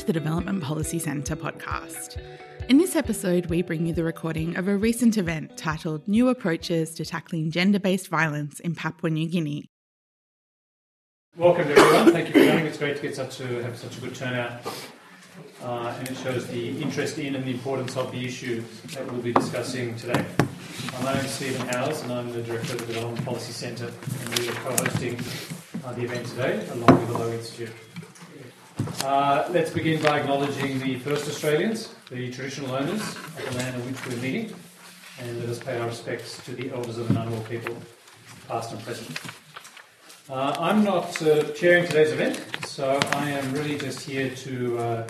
to the Development Policy Centre podcast. In this episode, we bring you the recording of a recent event titled New Approaches to Tackling Gender Based Violence in Papua New Guinea. Welcome everyone. Thank you for coming. It's great to get such a, have such a good turnout, uh, and it shows the interest in and the importance of the issue that we'll be discussing today. My name is Stephen Howes, and I'm the director of the Development Policy Centre, and we are co-hosting uh, the event today along with the Lowy Institute. Uh, let's begin by acknowledging the first Australians, the traditional owners of the land on which we're meeting, and let us pay our respects to the elders of the Ngunnawal people, past and present. Uh, I'm not uh, chairing today's event, so I am really just here to uh,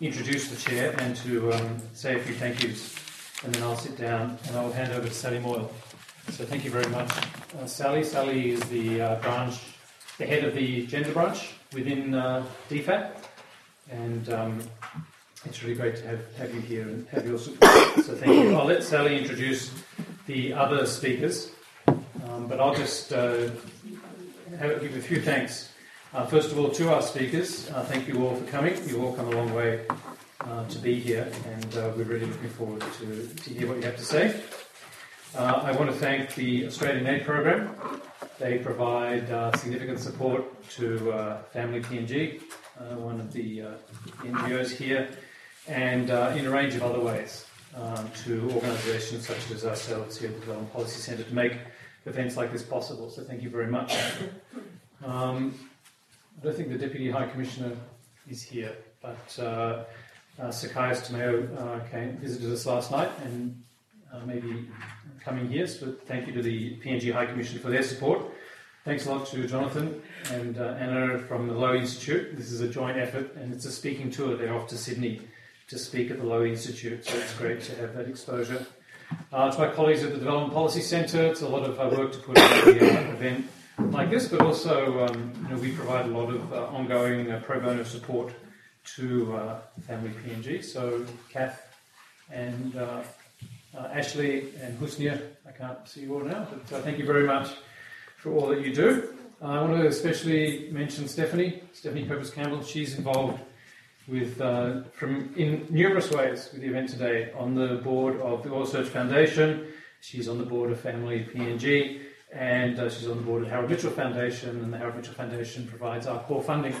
introduce the chair and to um, say a few thank yous, and then I'll sit down and I'll hand over to Sally Moyle. So thank you very much, uh, Sally. Sally is the branch, the head of the gender branch within DFAT, and um, it's really great to have, have you here and have your support. So thank you. I'll let Sally introduce the other speakers, um, but I'll just uh, have, give a few thanks. Uh, first of all, to our speakers, uh, thank you all for coming. You've all come a long way uh, to be here, and uh, we're really looking forward to, to hear what you have to say. Uh, I want to thank the Australian Aid Program. They provide significant support to Femili PNG, one of the uh, NGOs here, and uh, in a range of other ways um, to organisations such as ourselves here at the Development Policy Centre to make events like this possible. So thank you very much. Um, I don't think the Deputy High Commissioner is here, but uh, uh, Sakaios Tomeo uh, came visited us last night and uh, maybe coming here. So thank you to the PNG High Commission for their support. Thanks a lot to Jonathan and uh, Anna from the Lowy Institute. This is a joint effort and it's a speaking tour. They're off to Sydney to speak at the Lowy Institute, so it's great to have that exposure. Uh, to my colleagues at the Development Policy Centre, it's a lot of uh, work to put the uh, event like this, but also um, you know, we provide a lot of uh, ongoing uh, pro bono support to uh, Femili PNG. So, Kath and Ashley and Husnia, I can't see you all now, but thank you very much for all that you do. I want to especially mention Stephanie, Stephanie Copus Campbell. She's involved with uh, from in numerous ways with the event today. On the board of the Oil Search Foundation, she's on the board of Femili PNG, and uh, she's on the board of Harold Mitchell Foundation. And the Harold Mitchell Foundation provides our core funding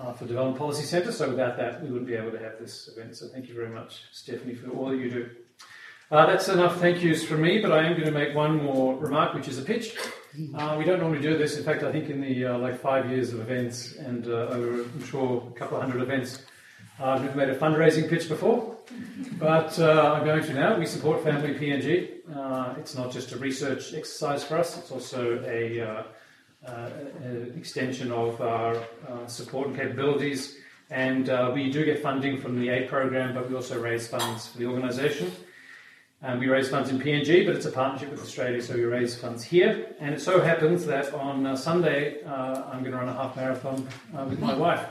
uh, for Development Policy Centre. So without that, we wouldn't be able to have this event. So thank you very much, Stephanie, for all that you do. Uh, that's enough thank yous from me, but I am going to make one more remark, which is a pitch. Uh, we don't normally do this. In fact, I think in the uh, like five years of events and uh, over, I'm sure, a couple of hundred events, uh, I've never made a fundraising pitch before, but uh, I'm going to now. We support Femili PNG. Uh, it's not just a research exercise for us; it's also a, uh, uh, an extension of our uh, support and capabilities. And uh, we do get funding from the aid program, but we also raise funds for the organisation. And we raise funds in PNG, but it's a partnership with Australia, so we raise funds here. And it so happens that on uh, Sunday, uh, I'm going to run a half marathon uh, with my wife.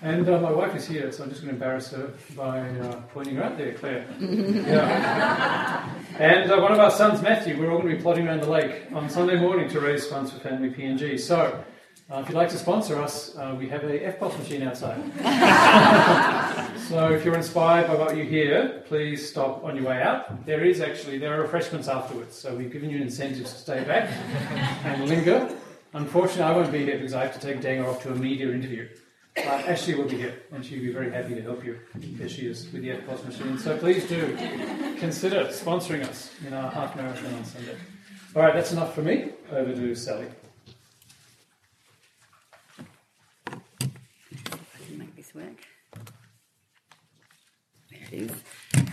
And uh, my wife is here, so I'm just going to embarrass her by uh, pointing her out there, Claire. Yeah. And uh, one of our sons, Matthew, we're all going to be plodding around the lake on Sunday morning to raise funds for Femili PNG. So, uh, if you'd like to sponsor us, uh, we have a EFTPOS machine outside. so, if you're inspired by what you hear, please stop on your way out. There is actually there are refreshments afterwards, so we've given you an incentive to stay back and linger. Unfortunately, I won't be here because I have to take Denga off to a media interview. Uh, Ashley will be here, and she'll be very happy to help you. Here she is with the EFTPOS machine. So please do consider sponsoring us in our half marathon on Sunday. All right, that's enough for me. Over to Sally. I work. There it is.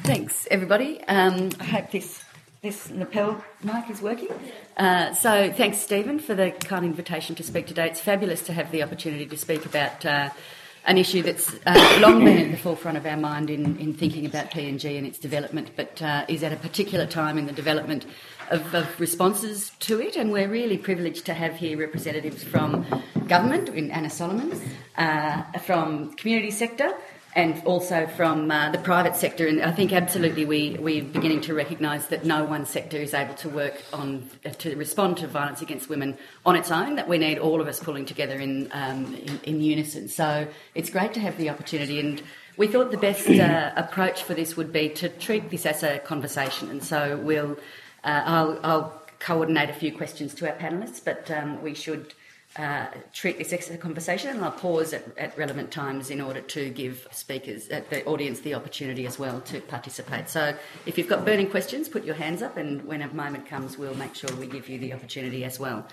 Thanks, everybody. Um, I hope this this lapel mic is working. Uh, so, thanks, Stephen, for the kind invitation to speak today. It's fabulous to have the opportunity to speak about uh, an issue that's uh, long been at the forefront of our mind in, in thinking about PNG and its development, but uh, is at a particular time in the development of, of responses to it. And we're really privileged to have here representatives from government, in Anna Solomon, uh, from community sector, and also from uh, the private sector. And I think absolutely we, we're beginning to recognise that no one sector is able to work on to respond to violence against women on its own, that we need all of us pulling together in, um, in, in, unison. So it's great to have the opportunity. And we thought the best uh, approach for this would be to treat this as a conversation. And so we'll, uh, I'll, I'll, coordinate a few questions to our panellists, but um, we should uh, treat this as a conversation, and I'll pause at, at, relevant times in order to give speakers, uh, the audience, the opportunity as well to participate. So, if you've got burning questions, put your hands up, and when a moment comes, we'll make sure we give you the opportunity as well.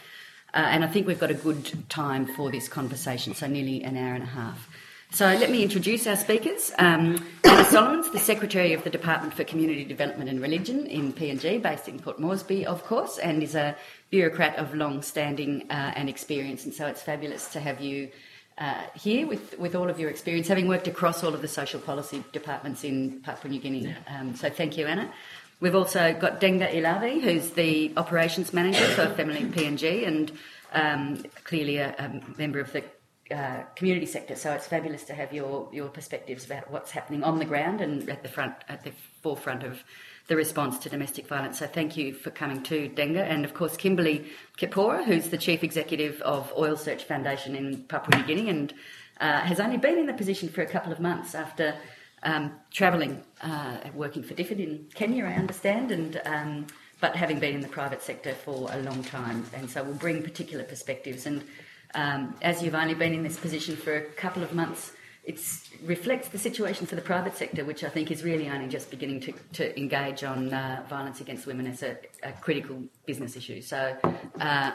Uh, and I think we've got a good time for this conversation, so nearly an hour and a half. So let me introduce our speakers. Um, Anna Solomons, the Secretary of the Department for Community Development and Religion in PNG, based in Port Moresby, of course, and is a bureaucrat of long standing uh, and experience. And so it's fabulous to have you uh, here with, with all of your experience, having worked across all of the social policy departments in Papua New Guinea. Um, so thank you, Anna. We've also got Denga Ilavi, who's the operations manager for Femili PNG and um, clearly a, a, member of the uh, community sector. So it's fabulous to have your your perspectives about what's happening on the ground and at the front, at the forefront of the response to domestic violence. So thank you for coming to Denga, and of course Kimberly Kipora, who's the chief executive of Oil Search Foundation in Papua New Guinea, and uh, has only been in the position for a couple of months after. Um, travelling, uh, working for DFID in Kenya, I understand, and um, but having been in the private sector for a long time, and so we'll bring particular perspectives. And um, as you've only been in this position for a couple of months, it reflects the situation for the private sector, which I think is really only just beginning to, to engage on uh, violence against women as a, a critical business issue. So, uh,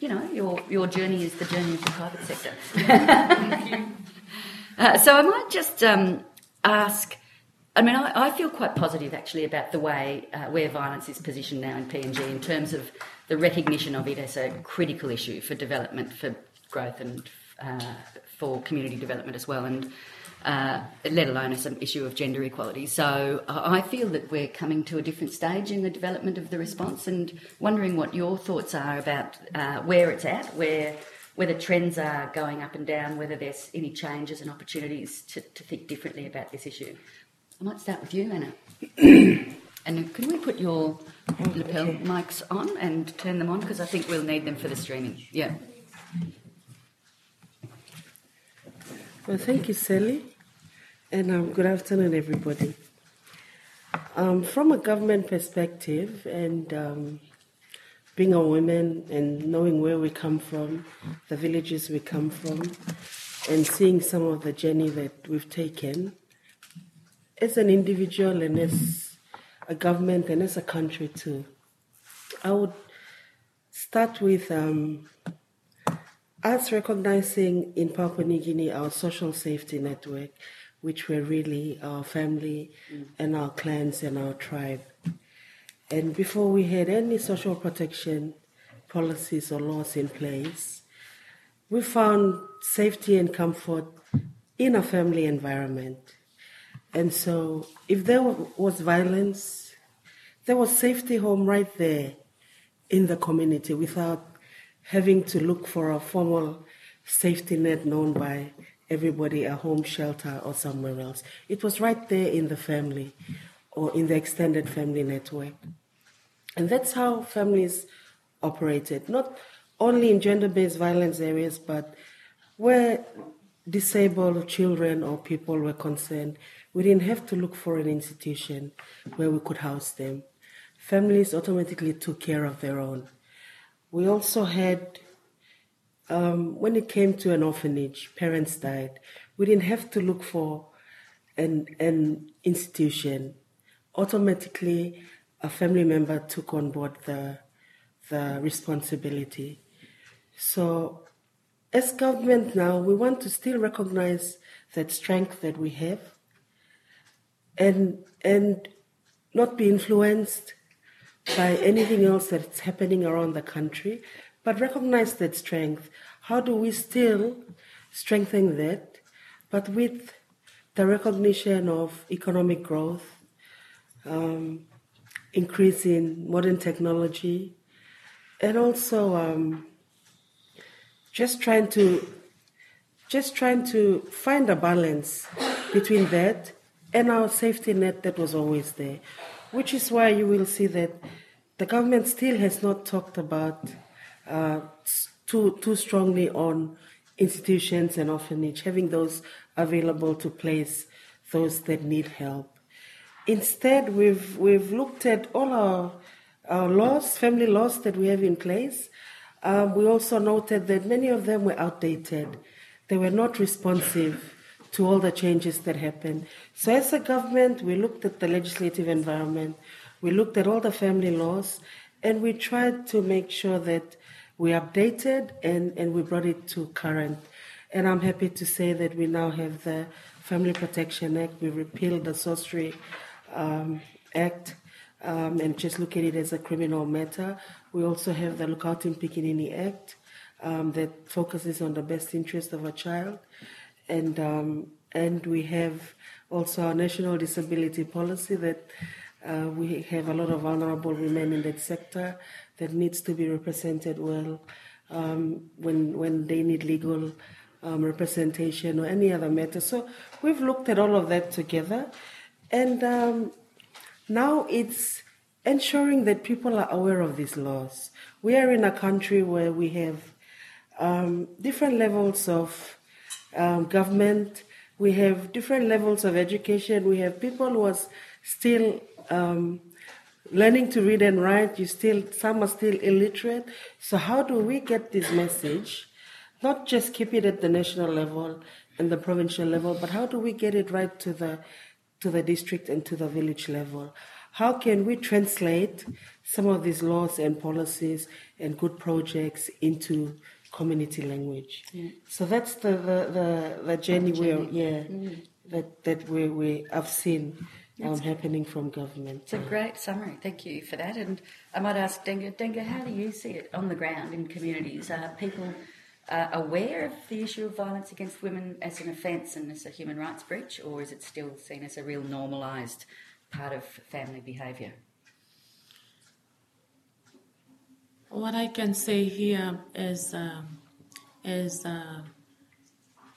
you know, your, your journey is the journey of the private sector. uh, so I might just um, ask. I mean, I, I, feel quite positive actually about the way uh, where violence is positioned now in PNG in terms of the recognition of it as a critical issue for development, for growth and uh, for community development as well, and uh, let alone as an issue of gender equality. So I feel that we're coming to a different stage in the development of the response, and wondering what your thoughts are about uh, where it's at, where whether trends are going up and down, whether there's any changes and opportunities to, to think differently about this issue. I might start with you, Anna. and can we put your lapel mics on and turn them on because I think we'll need them for the streaming. Yeah. Well, thank you, Sally, and um, good afternoon, everybody. Um, from a government perspective, and um, being a woman and knowing where we come from, the villages we come from, and seeing some of the journey that we've taken, as an individual and as a government and as a country too, I would start with um, us recognizing in Papua New Guinea our social safety network, which were really our family mm. and our clans and our tribe. And before we had any social protection policies or laws in place, we found safety and comfort in a family environment. And so, if there was violence, there was safety home right there in the community without having to look for a formal safety net known by everybody, a home shelter or somewhere else. It was right there in the family or in the extended family network. And that's how families operated, not only in gender based violence areas, but where disabled children or people were concerned, we didn't have to look for an institution where we could house them. Families automatically took care of their own. We also had, um, when it came to an orphanage, parents died. We didn't have to look for an, an institution. Automatically, a family member took on board the, the responsibility. So, as government now, we want to still recognize that strength that we have and, and not be influenced by anything else that's happening around the country, but recognize that strength. How do we still strengthen that, but with the recognition of economic growth, um, increase in modern technology, and also um, just trying to just trying to find a balance between that and our safety net that was always there, which is why you will see that the government still has not talked about uh, too, too strongly on institutions and orphanage, having those available to place those that need help. Instead, we've, we've looked at all our, our laws, family laws that we have in place. Um, we also noted that many of them were outdated. They were not responsive to all the changes that happened. So, as a government, we looked at the legislative environment, we looked at all the family laws, and we tried to make sure that we updated and, and we brought it to current. And I'm happy to say that we now have the Family Protection Act, we repealed the Sorcery um, Act. Um, and just look at it as a criminal matter. We also have the Lukautim Pikinini Act um, that focuses on the best interest of a child and um, and we have also our national disability policy that uh, we have a lot of vulnerable women in that sector that needs to be represented well um, when when they need legal um, representation or any other matter. So we've looked at all of that together, and um, now it's ensuring that people are aware of these laws. We are in a country where we have um, different levels of um, government. We have different levels of education. We have people who are still um, learning to read and write. You still some are still illiterate. So how do we get this message? Not just keep it at the national level and the provincial level, but how do we get it right to the to the district and to the village level? How can we translate some of these laws and policies and good projects into community language. Yeah. So that's the the, the, the journey we yeah mm. that that we we I've seen um, happening from government. It's a great summary. Thank you for that. And I might ask Denga, Denga, how do you see it on the ground in communities? Are people uh, aware of the issue of violence against women as an offence and as a human rights breach, or is it still seen as a real normalised part of family behaviour? What I can say here is, um, as uh,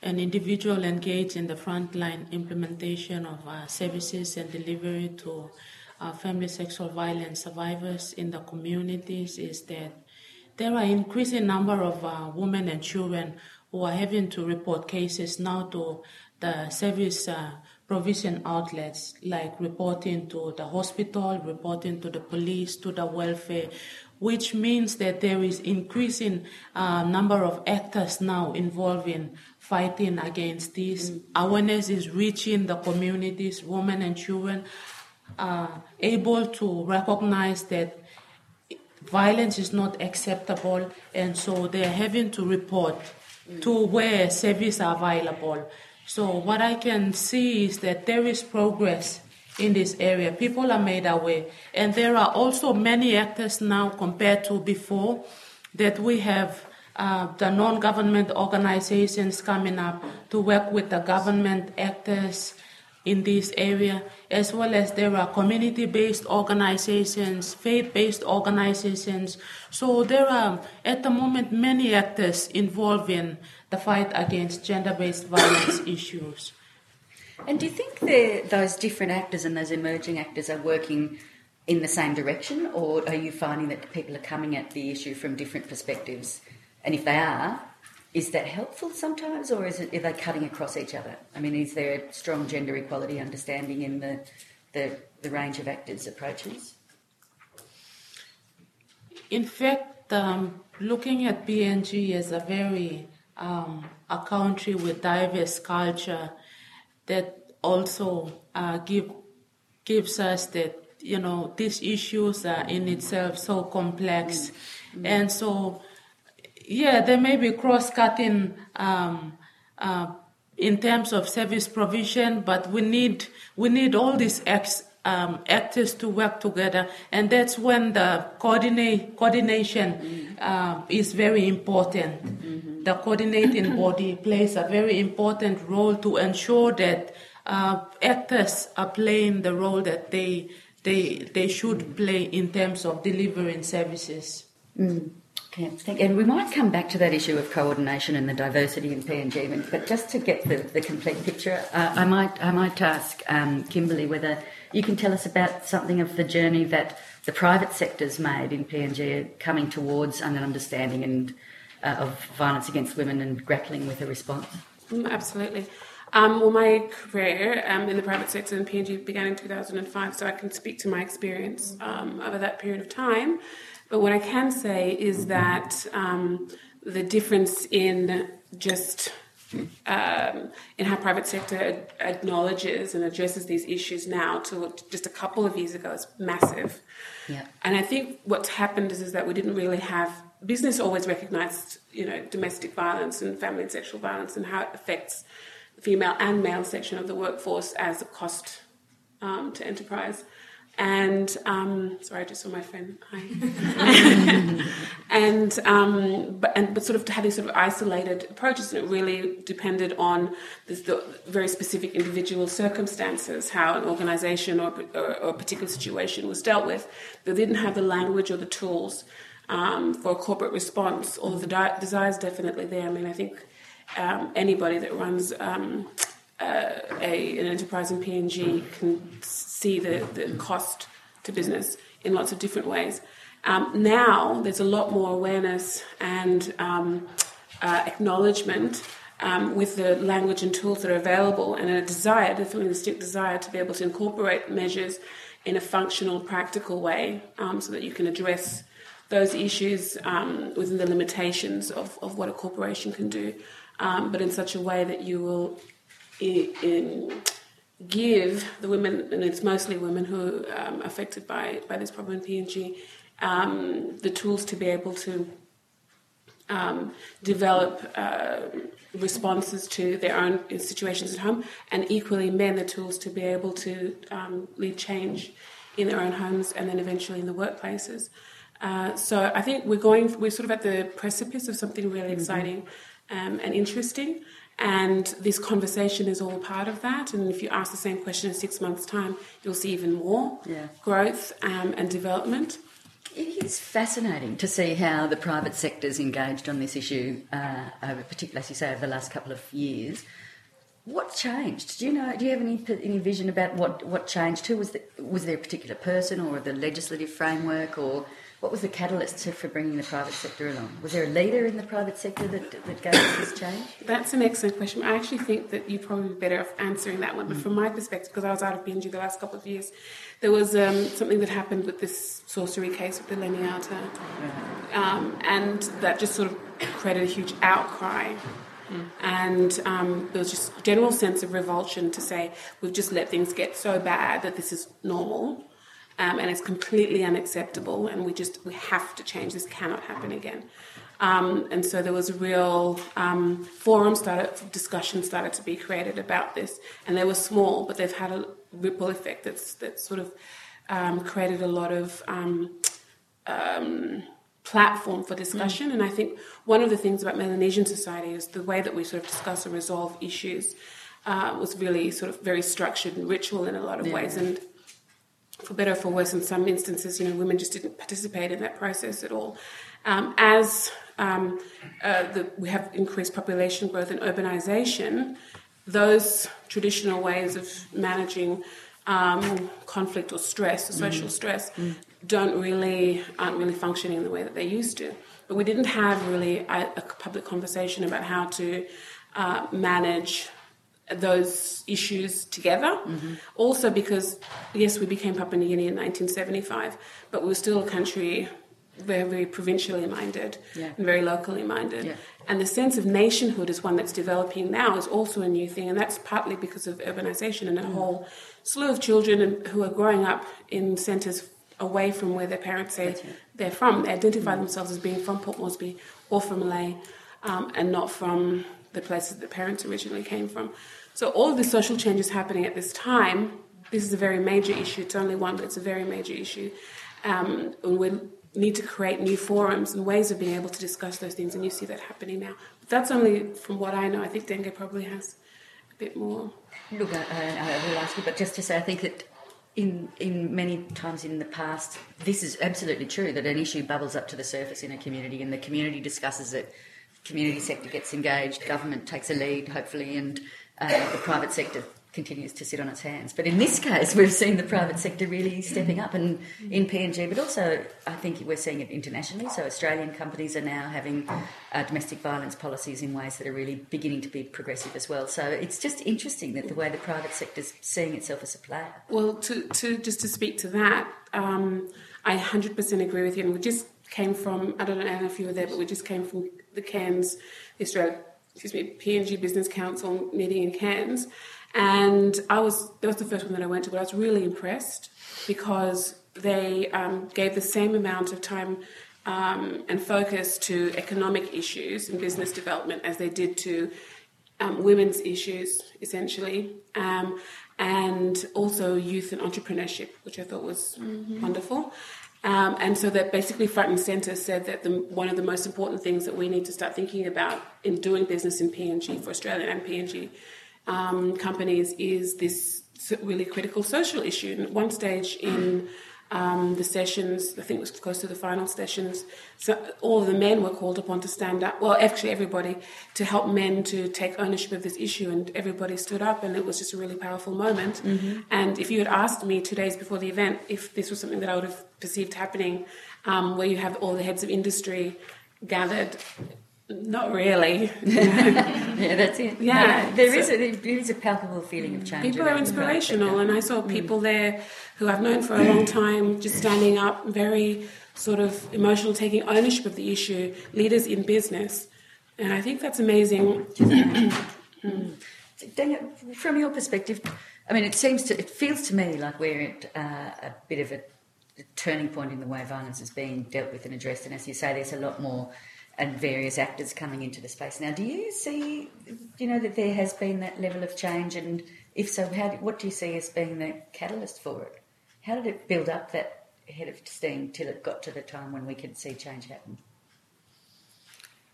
an individual engaged in the frontline implementation of uh, services and delivery to uh, family sexual violence survivors in the communities is that there are increasing number of uh, women and children who are having to report cases now to the service uh, provision outlets like reporting to the hospital, reporting to the police, to the welfare, which means that there is increasing uh, number of actors now involved in fighting against this. Mm. Awareness is reaching the communities, women and children are able to recognize that violence is not acceptable, and so they're having to report mm. to where services are available. So what I can see is that there is progress in this area. People are made aware. And there are also many actors now compared to before that we have uh, the non government organizations coming up to work with the government actors in this area, as well as there are community based organizations, faith based organizations. So there are at the moment many actors involved in the fight against gender based violence issues. And do you think those different actors and those emerging actors are working in the same direction, or are you finding that people are coming at the issue from different perspectives? And if they are, is that helpful sometimes, or is it, are they cutting across each other? I mean, is there a strong gender equality understanding in the, the, the range of actors' approaches? In fact, um, looking at PNG as a very um, a country with diverse culture that also uh, give gives us that you know these issues are in itself so complex, mm-hmm. and so yeah, there may be cross-cutting um, uh, in terms of service provision, but we need we need all these ex, um, actors to work together, and that's when the coordinate coordination uh, is very important. Mm-hmm. The coordinating body plays a very important role to ensure that uh, actors are playing the role that they they they should play in terms of delivering services. Mm. Thank, and we might come back to that issue of coordination and the diversity in PNG, but- but just to get the, the complete picture, uh, I might I might ask um, Kimberly whether you can tell us about something of the journey that the private sector's made in PNG, coming towards an understanding and uh, of violence against women and grappling with a response. Mm, Absolutely. Um, well, my career um, in the private sector in PNG began in 2005, so I can speak to my experience um, over that period of time. But what I can say is that um, the difference in just um, in how private sector acknowledges and addresses these issues now to just a couple of years ago is massive. Yeah. And I think what's happened is, is that we didn't really have business always recognised, you know, domestic violence and family and sexual violence and how it affects the female and male section of the workforce as a cost um, to enterprise. And um, sorry, I just saw my friend. Hi. and um, but and but sort of to have these sort of isolated approaches, and it really depended on this, the very specific individual circumstances, how an organisation or, or, or a particular situation was dealt with. They didn't have the language or the tools um, for a corporate response. Although the di- desire is definitely there. I mean, I think um, anybody that runs um, uh, a, an enterprise in PNG can see the, the cost to business in lots of different ways. Um, now there's a lot more awareness and um, uh, acknowledgement um, with the language and tools that are available, and a desire, a distinct desire, to be able to incorporate measures in a functional, practical way, um, so that you can address those issues um, within the limitations of, of what a corporation can do, um, but in such a way that you will in, give the women, and it's mostly women who are um, affected by, by this problem in PNG, um, the tools to be able to um, develop uh, responses to their own situations at home, and equally men the tools to be able to um, lead change in their own homes and then eventually in the workplaces. Uh, so I think we're going, we're sort of at the precipice of something really exciting um, and interesting. And this conversation is all part of that. And if you ask the same question in six months' time, you'll see even more Yeah. growth um, and development. It is fascinating to see how the private sector's engaged on this issue, uh, over, particularly as you say, over the last couple of years. What changed? Do you know? Do you have any any vision about what, what changed? Who was the, was there a particular person, or the legislative framework, or what was the catalyst to, for bringing the private sector along? Was there a leader in the private sector that, that gave us this change? That's an excellent question. I actually think that you'd probably be better off answering that one. But from my perspective, because I was out of PNG the last couple of years, there was um, something that happened with this sorcery case with the Leniata. Um, and that just sort of created a huge outcry. And um, there was just a general sense of revulsion to say, we've just let things get so bad that this is normal. Um, and it's completely unacceptable, and we just we have to change. This cannot happen again. Um, and so there was a real um, forum started, discussion started to be created about this, and they were small, but they've had a ripple effect that's that's sort of um, created a lot of um, um, platform for discussion. And I think one of the things about Melanesian society is the way that we sort of discuss and resolve issues uh, was really sort of very structured and ritual in a lot of ways. And for better or for worse, in some instances, you know, women just didn't participate in that process at all. Um, as um, uh, the, we have increased population growth and urbanisation, those traditional ways of managing um, conflict or stress or social stress don't really aren't really functioning the way that they used to. But we didn't have really a, a public conversation about how to uh, manage those issues together. Mm-hmm. Also, because yes, we became Papua New Guinea in 1975, but we were still a country very, very provincially minded Yeah. and very locally minded. Yeah. And the sense of nationhood is one that's developing now is also a new thing, and that's partly because of urbanisation and a mm-hmm. whole slew of children who are growing up in centres away from where their parents say they're from. They identify mm-hmm. themselves as being from Port Moresby or from Malay, um, and not from the places that parents originally came from. So all the social changes happening at this time. This is a very major issue. It's only one, but it's a very major issue. Um, and we need to create new forums and ways of being able to discuss those things, and you see that happening now. But that's only from what I know. I think Denga probably has a bit more. Look, I, I, I will ask you, but just to say, I think that in in many times in the past, this is absolutely true that an issue bubbles up to the surface in a community, and the community discusses it. Community sector gets engaged, government takes a lead, hopefully, and uh, the private sector continues to sit on its hands. But in this case, we've seen the private sector really stepping up, and in PNG, but also I think we're seeing it internationally. So Australian companies are now having uh, domestic violence policies in ways that are really beginning to be progressive as well. So it's just interesting that the way the private sector is seeing itself as a player. Well, to, to just to speak to that, um, I 100% agree with you. And we just came from, I don't know if you were there, but we just came from the Cairns, the Australia, excuse me, PNG Business Council meeting in Cairns. And I was, that was the first one that I went to, but I was really impressed because they um, gave the same amount of time um, and focus to economic issues and business development as they did to um, women's issues, essentially, um, and also youth and entrepreneurship, which I thought was mm-hmm. wonderful. Um, and so that basically front and centre said that the, one of the most important things that we need to start thinking about in doing business in PNG for Australia and PNG um, companies is this really critical social issue. And at one stage in um, the sessions, I think it was close to the final sessions, so all the men were called upon to stand up. Well, actually, everybody to help men to take ownership of this issue, and everybody stood up, and it was just a really powerful moment. Mm-hmm. And if you had asked me two days before the event if this was something that I would have perceived happening, um, where you have all the heads of industry gathered not really. yeah, that's it. Yeah, there so, is a there is a palpable feeling of change. People are inspirational, and I saw mm. people there who I've known for a long time just standing up, very sort of emotional, taking ownership of the issue. Leaders in business, and I think that's amazing. mm. From your perspective, I mean, it seems to it feels to me like we're at uh, a bit of a turning point in the way violence is being dealt with and addressed. And as you say, there's a lot more and various actors coming into the space. Now, do you see, do you know that there has been that level of change? And if so, how, what do you see as being the catalyst for it? How did it build up that head of steam till it got to the time when we could see change happen?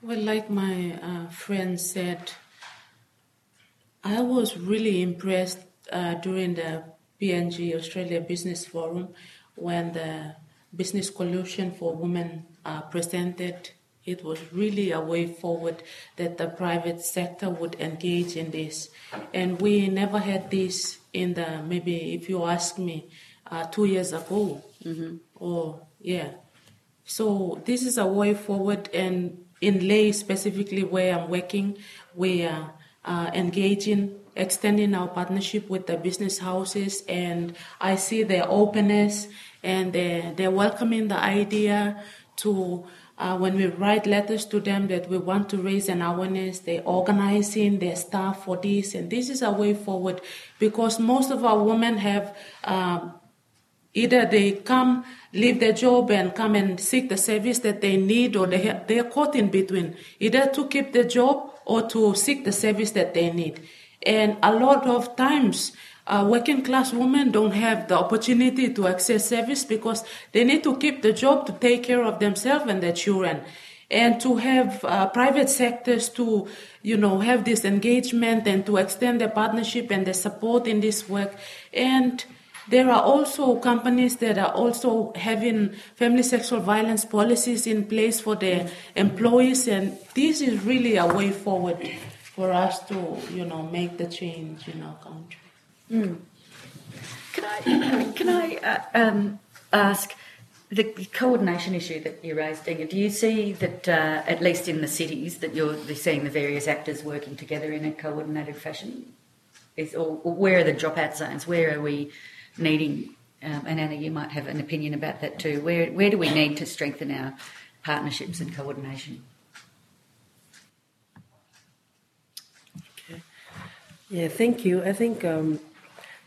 Well, like my uh, friend said, I was really impressed uh, during the PNG Australia Business Forum when the Business Coalition for Women uh, presented it was really a way forward that the private sector would engage in this. And we never had this in the, maybe if you ask me, uh, two years ago. Mm-hmm. Or, yeah. So this is a way forward. And in Lae, specifically where I'm working, we are uh, engaging extending our partnership with the business houses and I see their openness and they're, they're welcoming the idea to uh, when we write letters to them that we want to raise an awareness, they're organizing their staff for this, and this is a way forward. Because most of our women have um, either they come, leave their job, and come and seek the service that they need, or they they are caught in between, either to keep the job or to seek the service that they need, and a lot of times uh, working class women don't have the opportunity to access service because they need to keep the job to take care of themselves and their children. And to have uh, private sectors to you know have this engagement and to extend their partnership and their support in this work. And there are also companies that are also having family sexual violence policies in place for their employees. And this is really a way forward for us to you know make the change in our country Mm. Can I can I uh, um, ask the coordination issue that you raised, Denga? Do you see that uh, at least in the cities that you're seeing the various actors working together in a coordinated fashion? Is, or, or where are the dropout zones? Where are we needing? Um, and Anna, you might have an opinion about that too. Where where do we need to strengthen our partnerships and coordination? Okay. Yeah, thank you. I think. Um,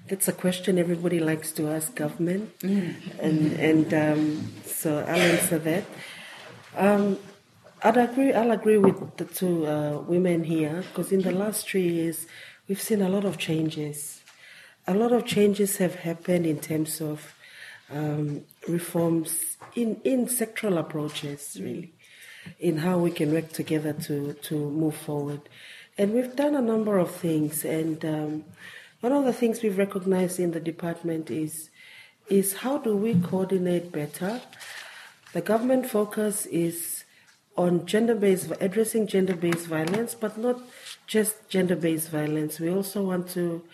that's a question everybody likes to ask government, mm. and and um, so I'll answer that. Um, I'd agree. I'll agree with the two uh, women here because in the last three years we've seen a lot of changes. A lot of changes have happened in terms of um, reforms in in sectoral approaches, really, in how we can work together to to move forward. And we've done a number of things, and um, one of the things we've recognized in the department is is how do we coordinate better? The government focus is on gender-based addressing gender-based violence, but not just gender-based violence. We also want to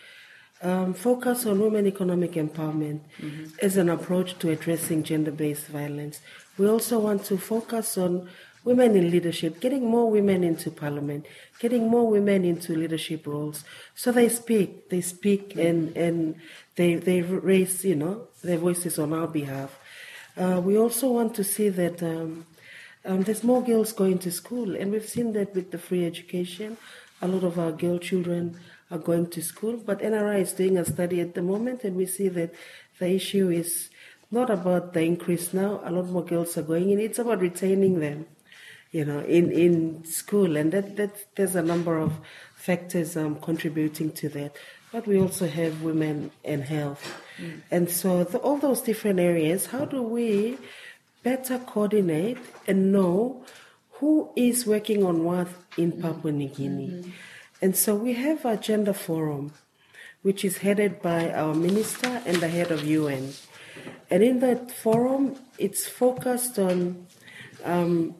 um, focus on women economic empowerment mm-hmm. as an approach to addressing gender-based violence. We also want to focus on women in leadership, getting more women into parliament, getting more women into leadership roles. So they speak, they speak and, and they, they raise, you know, their voices on our behalf. Uh, we also want to see that um, um, there's more girls going to school, and we've seen that with the free education. A lot of our girl children are going to school, but NRI is doing a study at the moment, and we see that the issue is not about the increase now. A lot more girls are going in. It's about retaining them you know, in, in school. And that, that there's a number of factors um, contributing to that. But we also have women and health. Mm. And so the, all those different areas, how do we better coordinate and know who is working on what in mm. Papua New Guinea? Mm-hmm. And so we have a gender forum, which is headed by our minister and the head of UN. And in that forum, it's focused on um,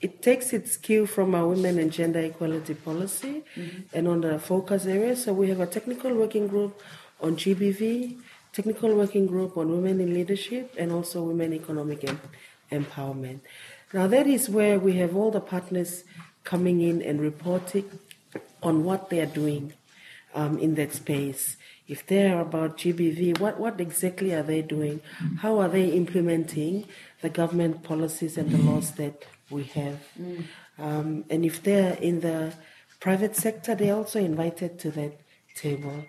it takes its cue from our women and gender equality policy mm-hmm. and on the focus areas. So we have a technical working group on GBV, technical working group on women in leadership, and also women economic em- empowerment. Now that is where we have all the partners coming in and reporting on what they are doing um, in that space. If they are about GBV, what, what exactly are they doing? How are they implementing the government policies and the laws that we have. Mm. Um, and if they're in the private sector, they're also invited to that table.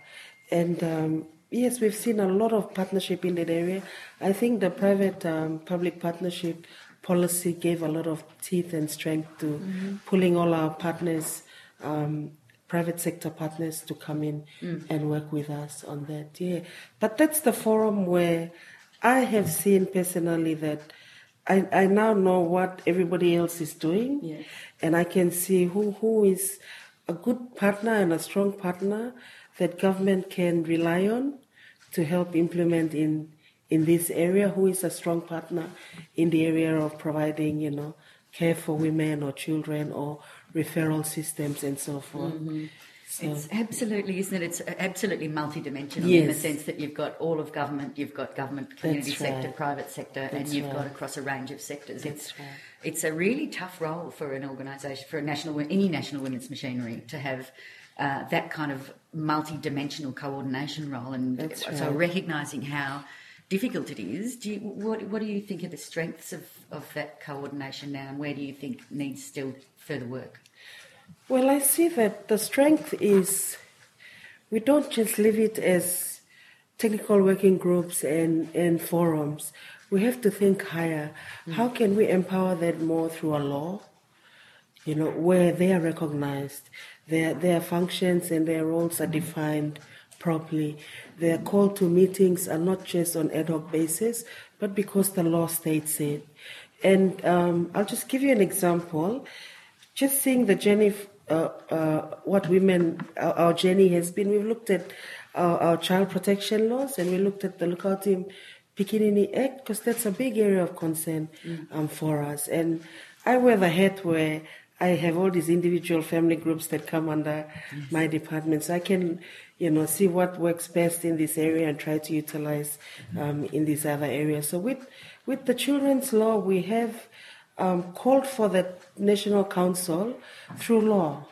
And um, yes, we've seen a lot of partnership in that area. I think the private um, public partnership policy gave a lot of teeth and strength to mm-hmm. pulling all our partners, um, private sector partners, to come in mm. and work with us on that. Yeah, but that's the forum where I have seen personally that I, I now know what everybody else is doing, yes. and I can see who, who is a good partner and a strong partner that government can rely on to help implement in in this area. Who is a strong partner in the area of providing, you know, care for women or children or referral systems and so forth. Mm-hmm. So, it's absolutely, isn't it? It's absolutely multidimensional yes. in the sense that you've got all of government, you've got government, community That's sector, right. private sector, That's and you've right. got across a range of sectors. That's it's right. it's a really tough role for an organisation, for a national any national women's machinery to have uh, that kind of multi-dimensional coordination role, and That's so recognising how difficult it is. Do you, what what do you think are the strengths of, of that coordination now, and where do you think needs still further work? Well, I see that the strength is we don't just leave it as technical working groups and, and forums. We have to think higher. Mm-hmm. How can we empower that more through a law? You know, where they are recognized, their their functions and their roles are defined properly. Their call to meetings are not just on ad hoc basis, but because the law states it. And um, I'll just give you an example just seeing the journey, uh, uh, what women, our, our, journey has been, we've looked at our, our, child protection laws and we looked at the Lukautim Pikinini Act because that's a big area of concern mm. um, for us. And I wear the hat where I have all these individual family groups that come under yes. my department, so I can, you know, see what works best in this area and try to utilize um, in these other areas. So with with the children's law, we have um, called for the National Council through law.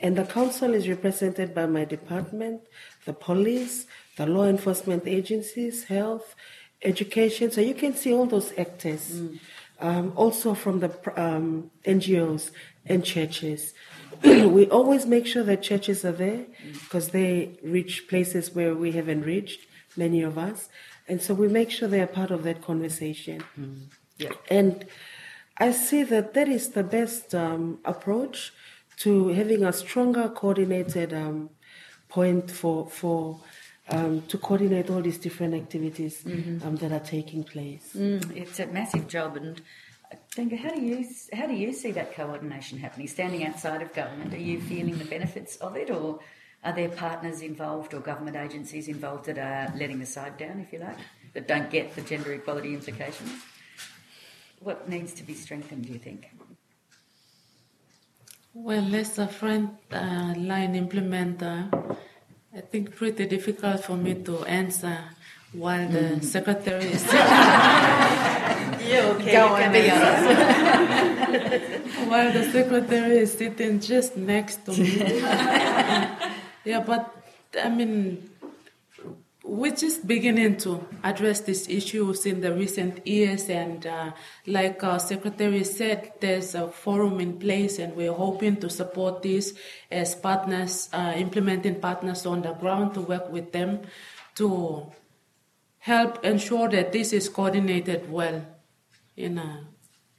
And the council is represented by my department, the police, the law enforcement agencies, health, education. So you can see all those actors. Mm. Um, also from the um, NGOs and churches. we always make sure that churches are there because they reach places where we haven't reached, many of us. And so we make sure they are part of that conversation. Mm. Yeah. And I see that that is the best um, approach to having a stronger coordinated um, point for for um, to coordinate all these different activities mm-hmm. Um, that are taking place. Mm, it's a massive job, and Denga, how do you how do you see that coordination happening? Standing outside of government, are you feeling the benefits of it, or are there partners involved or government agencies involved that are letting the side down, if you like? that don't get the gender equality implications. What needs to be strengthened, do you think? Well, as a front uh, line implementer, I think pretty difficult for me to answer while the mm. secretary is. yeah, okay. Go on, be honest. while the secretary is sitting just next to me. yeah, but I mean, we're just beginning to address these issues in the recent years, and uh, like our secretary said, there's a forum in place, and we're hoping to support this as partners, uh, implementing partners on the ground to work with them to help ensure that this is coordinated well in a,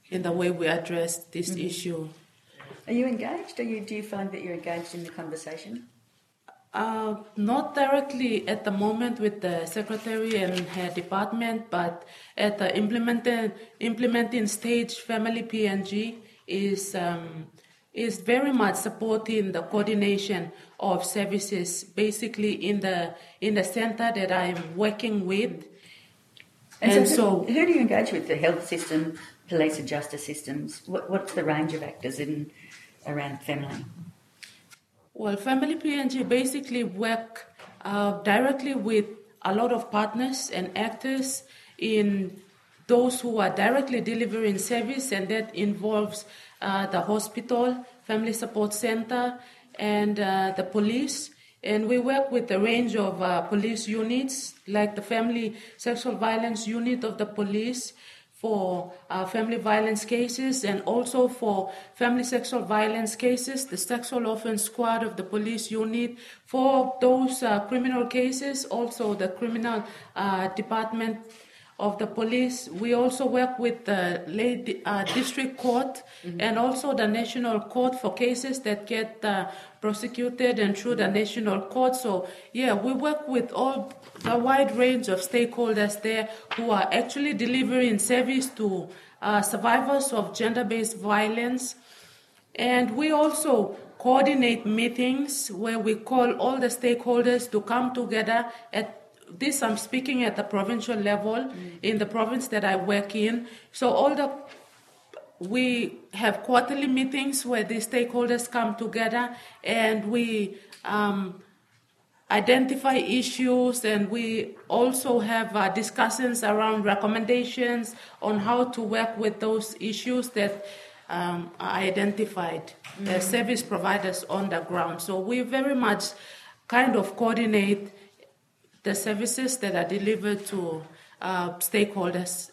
in the way we address this mm-hmm. issue. Are you engaged? Are you, do you find that you're engaged in the conversation? Uh, not directly at the moment with the secretary and her department, but at the implementing implementing stage, Femili PNG is um, is very much supporting the coordination of services, basically in the in the center that I'm working with. And, and so, who, who, do you engage with? The health system, police and justice systems. What, what's the range of actors in around family? Well, Femili PNG basically work uh, directly with a lot of partners and actors in those who are directly delivering service, and that involves uh, the hospital, family support center, and uh, the police. And we work with a range of uh, police units, like the Family Sexual Violence Unit of the police, for uh, family violence cases and also for family sexual violence cases, the sexual offense squad of the police unit. For those uh, criminal cases, also the criminal uh, department of the police. We also work with the late, uh, district court mm-hmm. and also the national court for cases that get uh, prosecuted and through the national court. So, yeah, we work with all the wide range of stakeholders there who are actually delivering service to uh, survivors of gender based violence. And we also coordinate meetings where we call all the stakeholders to come together at this I'm speaking at the provincial level mm. in the province that I work in. So all the we have quarterly meetings where the stakeholders come together and we um, identify issues and we also have uh, discussions around recommendations on how to work with those issues that um, are identified mm. as service providers on the ground. So we very much kind of coordinate the services that are delivered to uh, stakeholders,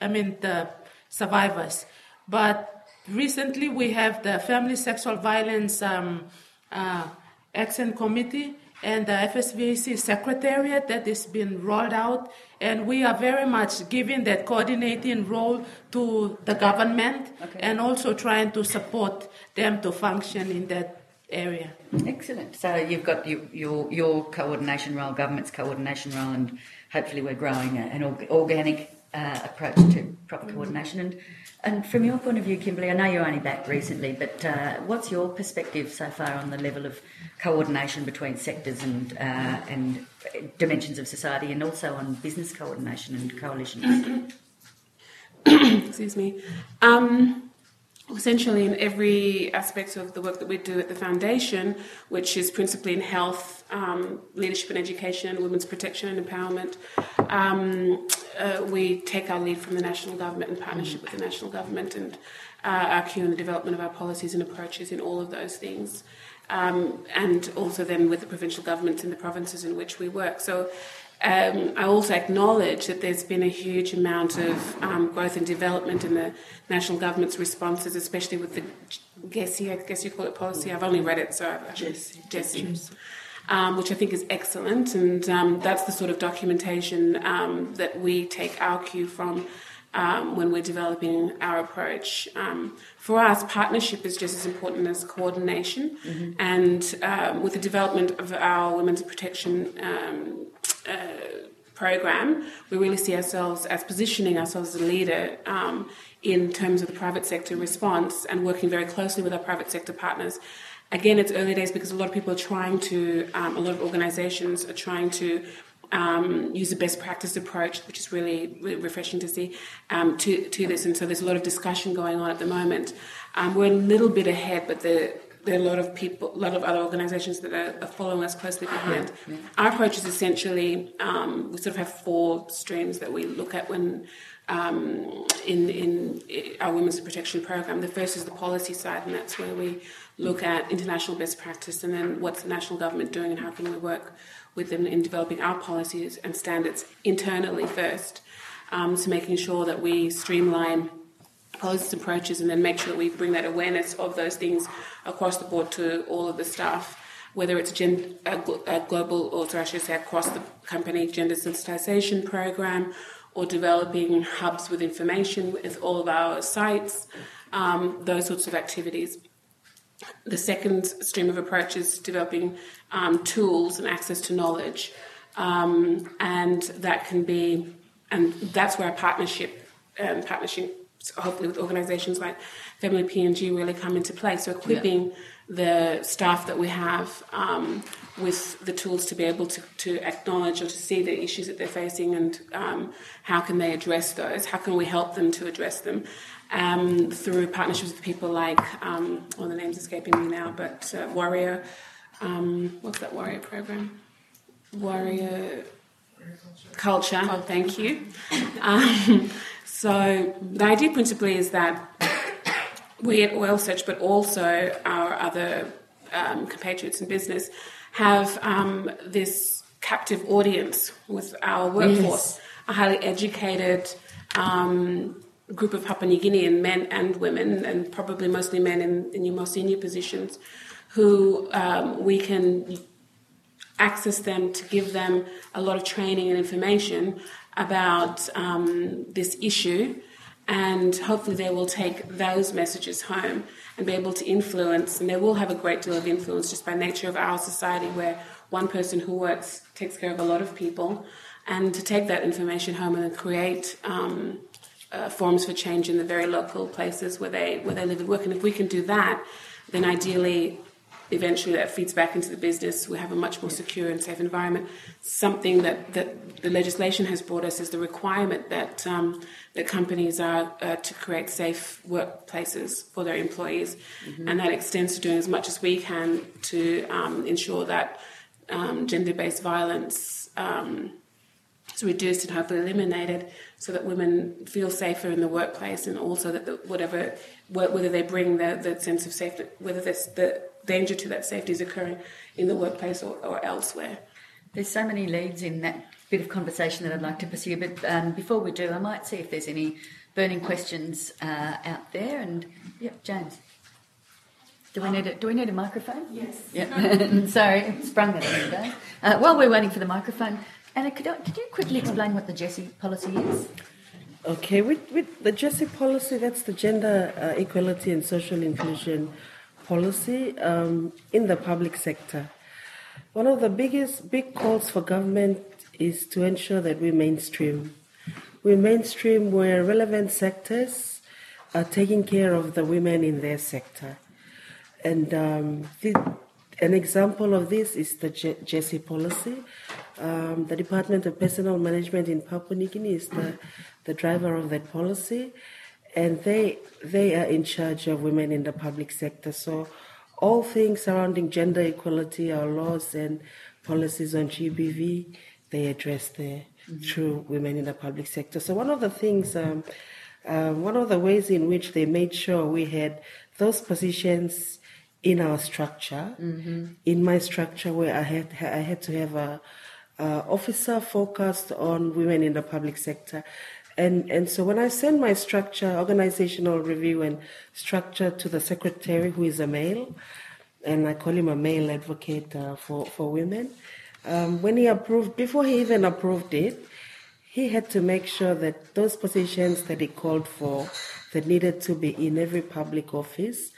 I mean, the survivors. But recently we have the Family Sexual Violence um, uh, Action Committee and the FSVAC Secretariat that is being rolled out, and we are very much giving that coordinating role to the government okay. and also trying to support them to function in that area. Excellent. So you've got your, your, your coordination role, government's coordination role, and hopefully we're growing an organic uh, approach to proper coordination. And, and from your point of view, Kimberly, I know you're only back recently, but uh, what's your perspective so far on the level of coordination between sectors and uh, and dimensions of society, and also on business coordination and coalitions? Excuse me. Um, essentially in every aspect of the work that we do at the foundation, which is principally in health, um, leadership and education, women's protection and empowerment, um, uh, we take our lead from the national government in partnership with the national government and uh, our cue in the development of our policies and approaches in all of those things. Um, and also then with the provincial governments in the provinces in which we work. So um, I also acknowledge that there's been a huge amount of um, growth and development in the national government's responses, especially with the GESI, I guess you call it policy. I've only read it, so GESI. Um, which I think is excellent, and um, that's the sort of documentation um, that we take our cue from um, when we're developing our approach. Um, for us, partnership is just as important as coordination. Mm-hmm. And um, with the development of our women's protection um, uh, program, we really see ourselves as positioning ourselves as a leader um, in terms of the private sector response and working very closely with our private sector partners. Again, it's early days because a lot of people are trying to, um, a lot of organizations are trying to um, use a best practice approach, which is really, really refreshing to see um, to to this. And so there's a lot of discussion going on at the moment. Um, we're a little bit ahead, but the there are a lot of people, a lot of other organisations that are, are, following us closely behind. Yeah, yeah. Our approach is essentially um, we sort of have four streams that we look at when um, in in our women's protection program. The first is the policy side, and that's where we look at international best practice and then what's the national government doing and how can we work with them in developing our policies and standards internally first. Um, so making sure that we streamline policies and approaches and then make sure that we bring that awareness of those things across the board to all of the staff, whether it's gen- a, a global or sorry, I should say across the company gender sensitization program or developing hubs with information with all of our sites, um, those sorts of activities. The second stream of approach is developing um, tools and access to knowledge, um, and that can be, and that's where a partnership and partnership hopefully with organisations like Femili PNG really come into play. So equipping yeah. the staff that we have um, with the tools to be able to, to acknowledge or to see the issues that they're facing and um, how can they address those? How can we help them to address them? Um, through partnerships with people like, um, well, the name's escaping me now, but uh, Warrior, um, what's that Warrior program? Warrior culture, culture. thank you. Um, so the idea principally is that we at Oil Search, but also our other um, compatriots in business, have um, this captive audience with our workforce, yes. a highly educated um, group of Papua New Guinean men and women, and probably mostly men in, in more senior positions, who um, we can access them to give them a lot of training and information about um, this issue, and hopefully they will take those messages home and be able to influence, and they will have a great deal of influence just by nature of our society, where one person who works takes care of a lot of people, and to take that information home and create. Um, uh, forms for change in the very local places where they where they live and work, and if we can do that, then ideally eventually that feeds back into the business. We have a much more secure and safe environment. Something that, that the legislation has brought us is the requirement that um, that companies are uh, to create safe workplaces for their employees, mm-hmm. and that extends to doing as much as we can to um, ensure that um, gender-based violence um, is reduced and hopefully eliminated, so that women feel safer in the workplace, and also that the, whatever whether they bring the, the sense of safety, whether this the danger to that safety is occurring in the workplace or, or elsewhere. There's so many leads in that bit of conversation that I'd like to pursue, but um, before we do, I might see if there's any burning questions uh, out there. And yeah, James. Do we need a, do we need a microphone? Yes. Yeah. Sorry, sprung that on today. Uh, while we're waiting for the microphone, Anna, could, I, could you quickly explain what the GESI policy is? Okay, with, with the GESI policy, that's the Gender uh, Equality and Social Inclusion policy um, in the public sector. One of the biggest big calls for government is to ensure that we mainstream. We mainstream where relevant sectors are taking care of the women in their sector. And um, the, an example of this is the GESI policy. Um, the Department of Personnel Management in Papua New Guinea is the, the driver of that policy and they they are in charge of women in the public sector. So all things surrounding gender equality, our laws and policies on GBV, they address there mm-hmm. through women in the public sector. So one of the things, um, uh, one of the ways in which they made sure we had those positions in our structure, mm-hmm. in my structure where I had I had to have a, a officer focused on women in the public sector and, and so when I send my structure, organizational review and structure to the secretary, who is a male, and I call him a male advocate uh, for, for women, um, when he approved, before he even approved it, he had to make sure that those positions that he called for that needed to be in every public office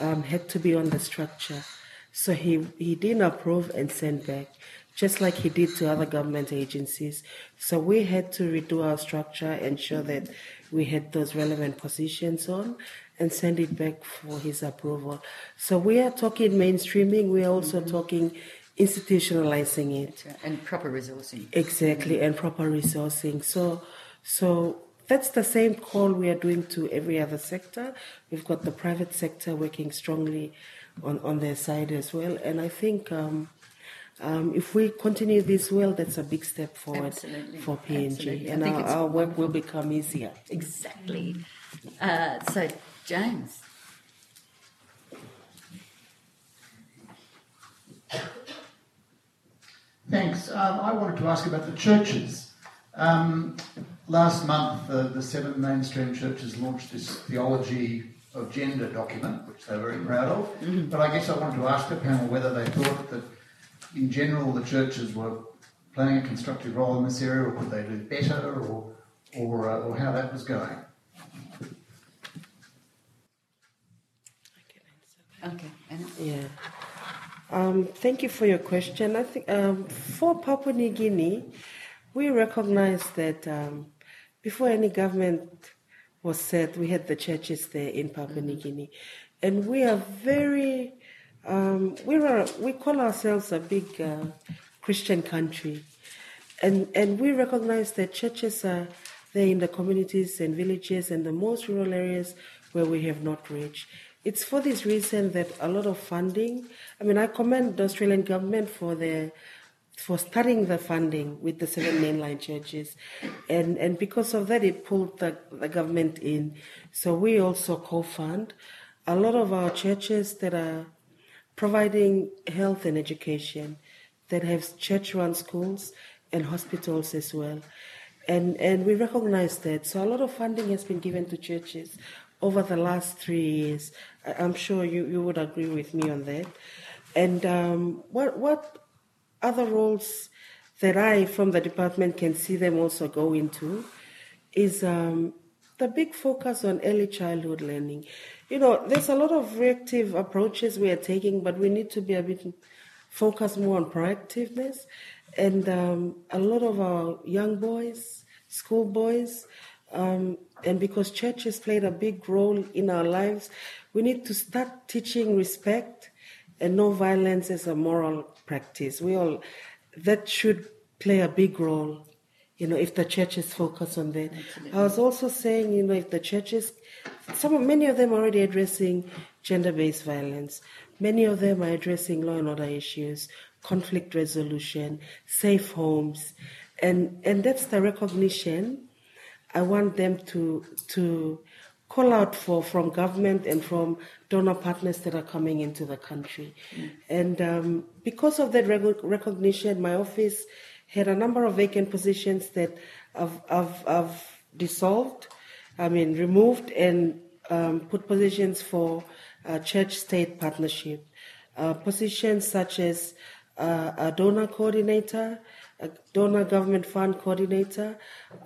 um, had to be on the structure. So he, he didn't approve and send back just like he did to other government agencies. So we had to redo our structure, ensure that we had those relevant positions on, and send it back for his approval. So we are talking mainstreaming. We are also mm-hmm. talking institutionalizing it. And proper resourcing. Exactly, and proper resourcing. So, so that's the same call we are doing to every other sector. We've got the private sector working strongly on, on their side as well. And I think um, um, if we continue this well, that's a big step forward Absolutely. for PNG. Absolutely. I And think our, our work will become easier. Exactly. Uh, so, James. Thanks. Um, I wanted to ask about the churches. Um, last month, uh, the seven mainstream churches launched this theology of gender document, which they're very proud of. But I guess I wanted to ask the panel whether they thought that, in general, the churches were playing a constructive role in this area, or could they do better, or or, uh, or how that was going. Okay. Anna? Yeah. Um, thank you for your question. I think um, for Papua New Guinea, we recognize that um, before any government was set, we had the churches there in Papua New Guinea, and we are very um, we are we call ourselves a big uh, Christian country, and and we recognize that churches are there in the communities and villages and the most rural areas where we have not reached. It's for this reason that a lot of funding. I mean, I commend the Australian government for their for starting the funding with the seven mainline churches, and and because of that, it pulled the, the government in. So we also co-fund a lot of our churches that are providing health and education, that have church-run schools and hospitals as well. And, and we recognize that. So a lot of funding has been given to churches over the last three years. I'm sure you, you would agree with me on that. And um, what, what other roles that I, from the department, can see them also go into is um, the big focus on early childhood learning. You know, there's a lot of reactive approaches we are taking, but we need to be a bit focused more on proactiveness. And um, a lot of our young boys, school boys, um, and because churches played a big role in our lives, we need to start teaching respect and no violence as a moral practice. We all that should play a big role you know, if the churches focus on that. I was also saying, you know, if the churches, some many of them are already addressing gender-based violence. Many of them are addressing law and order issues, conflict resolution, safe homes, and and that's the recognition I want them to to call out for from government and from donor partners that are coming into the country. And um, because of that rec- recognition, my office had a number of vacant positions that I've, I've, I've dissolved, I mean, removed and um, put positions for uh, church state partnership. Uh, positions such as uh, a donor coordinator, a donor government fund coordinator,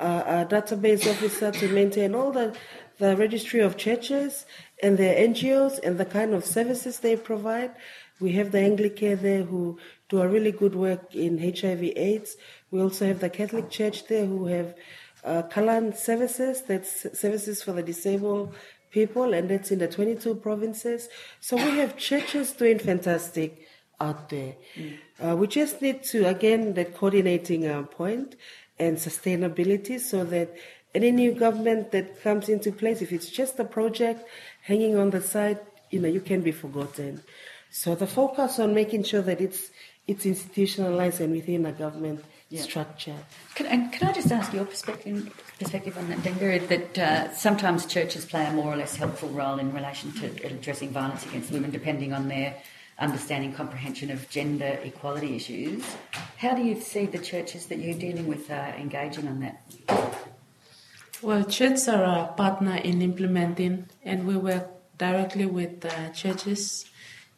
uh, a database officer to maintain all the, the registry of churches and their NGOs and the kind of services they provide. We have the Anglicare there who do a really good work in HIV AIDS. We also have the Catholic Church there who have uh, Callan services, that's services for the disabled people, and that's in the 22 provinces. So we have churches doing fantastic out there. Uh, we just need to, again, that coordinating uh, point and sustainability so that any new government that comes into place, if it's just a project hanging on the side, you know, you can be forgotten. So the focus on making sure that it's it's institutionalized and within a government Yeah. structure. Can, and can I just ask your perspective, perspective on that, Denga, that uh, sometimes churches play a more or less helpful role in relation to addressing violence against women, depending on their understanding, comprehension of gender equality issues. How do you see the churches that you're dealing with uh, engaging on that? Well, churches are a partner in implementing, and we work directly with uh, churches.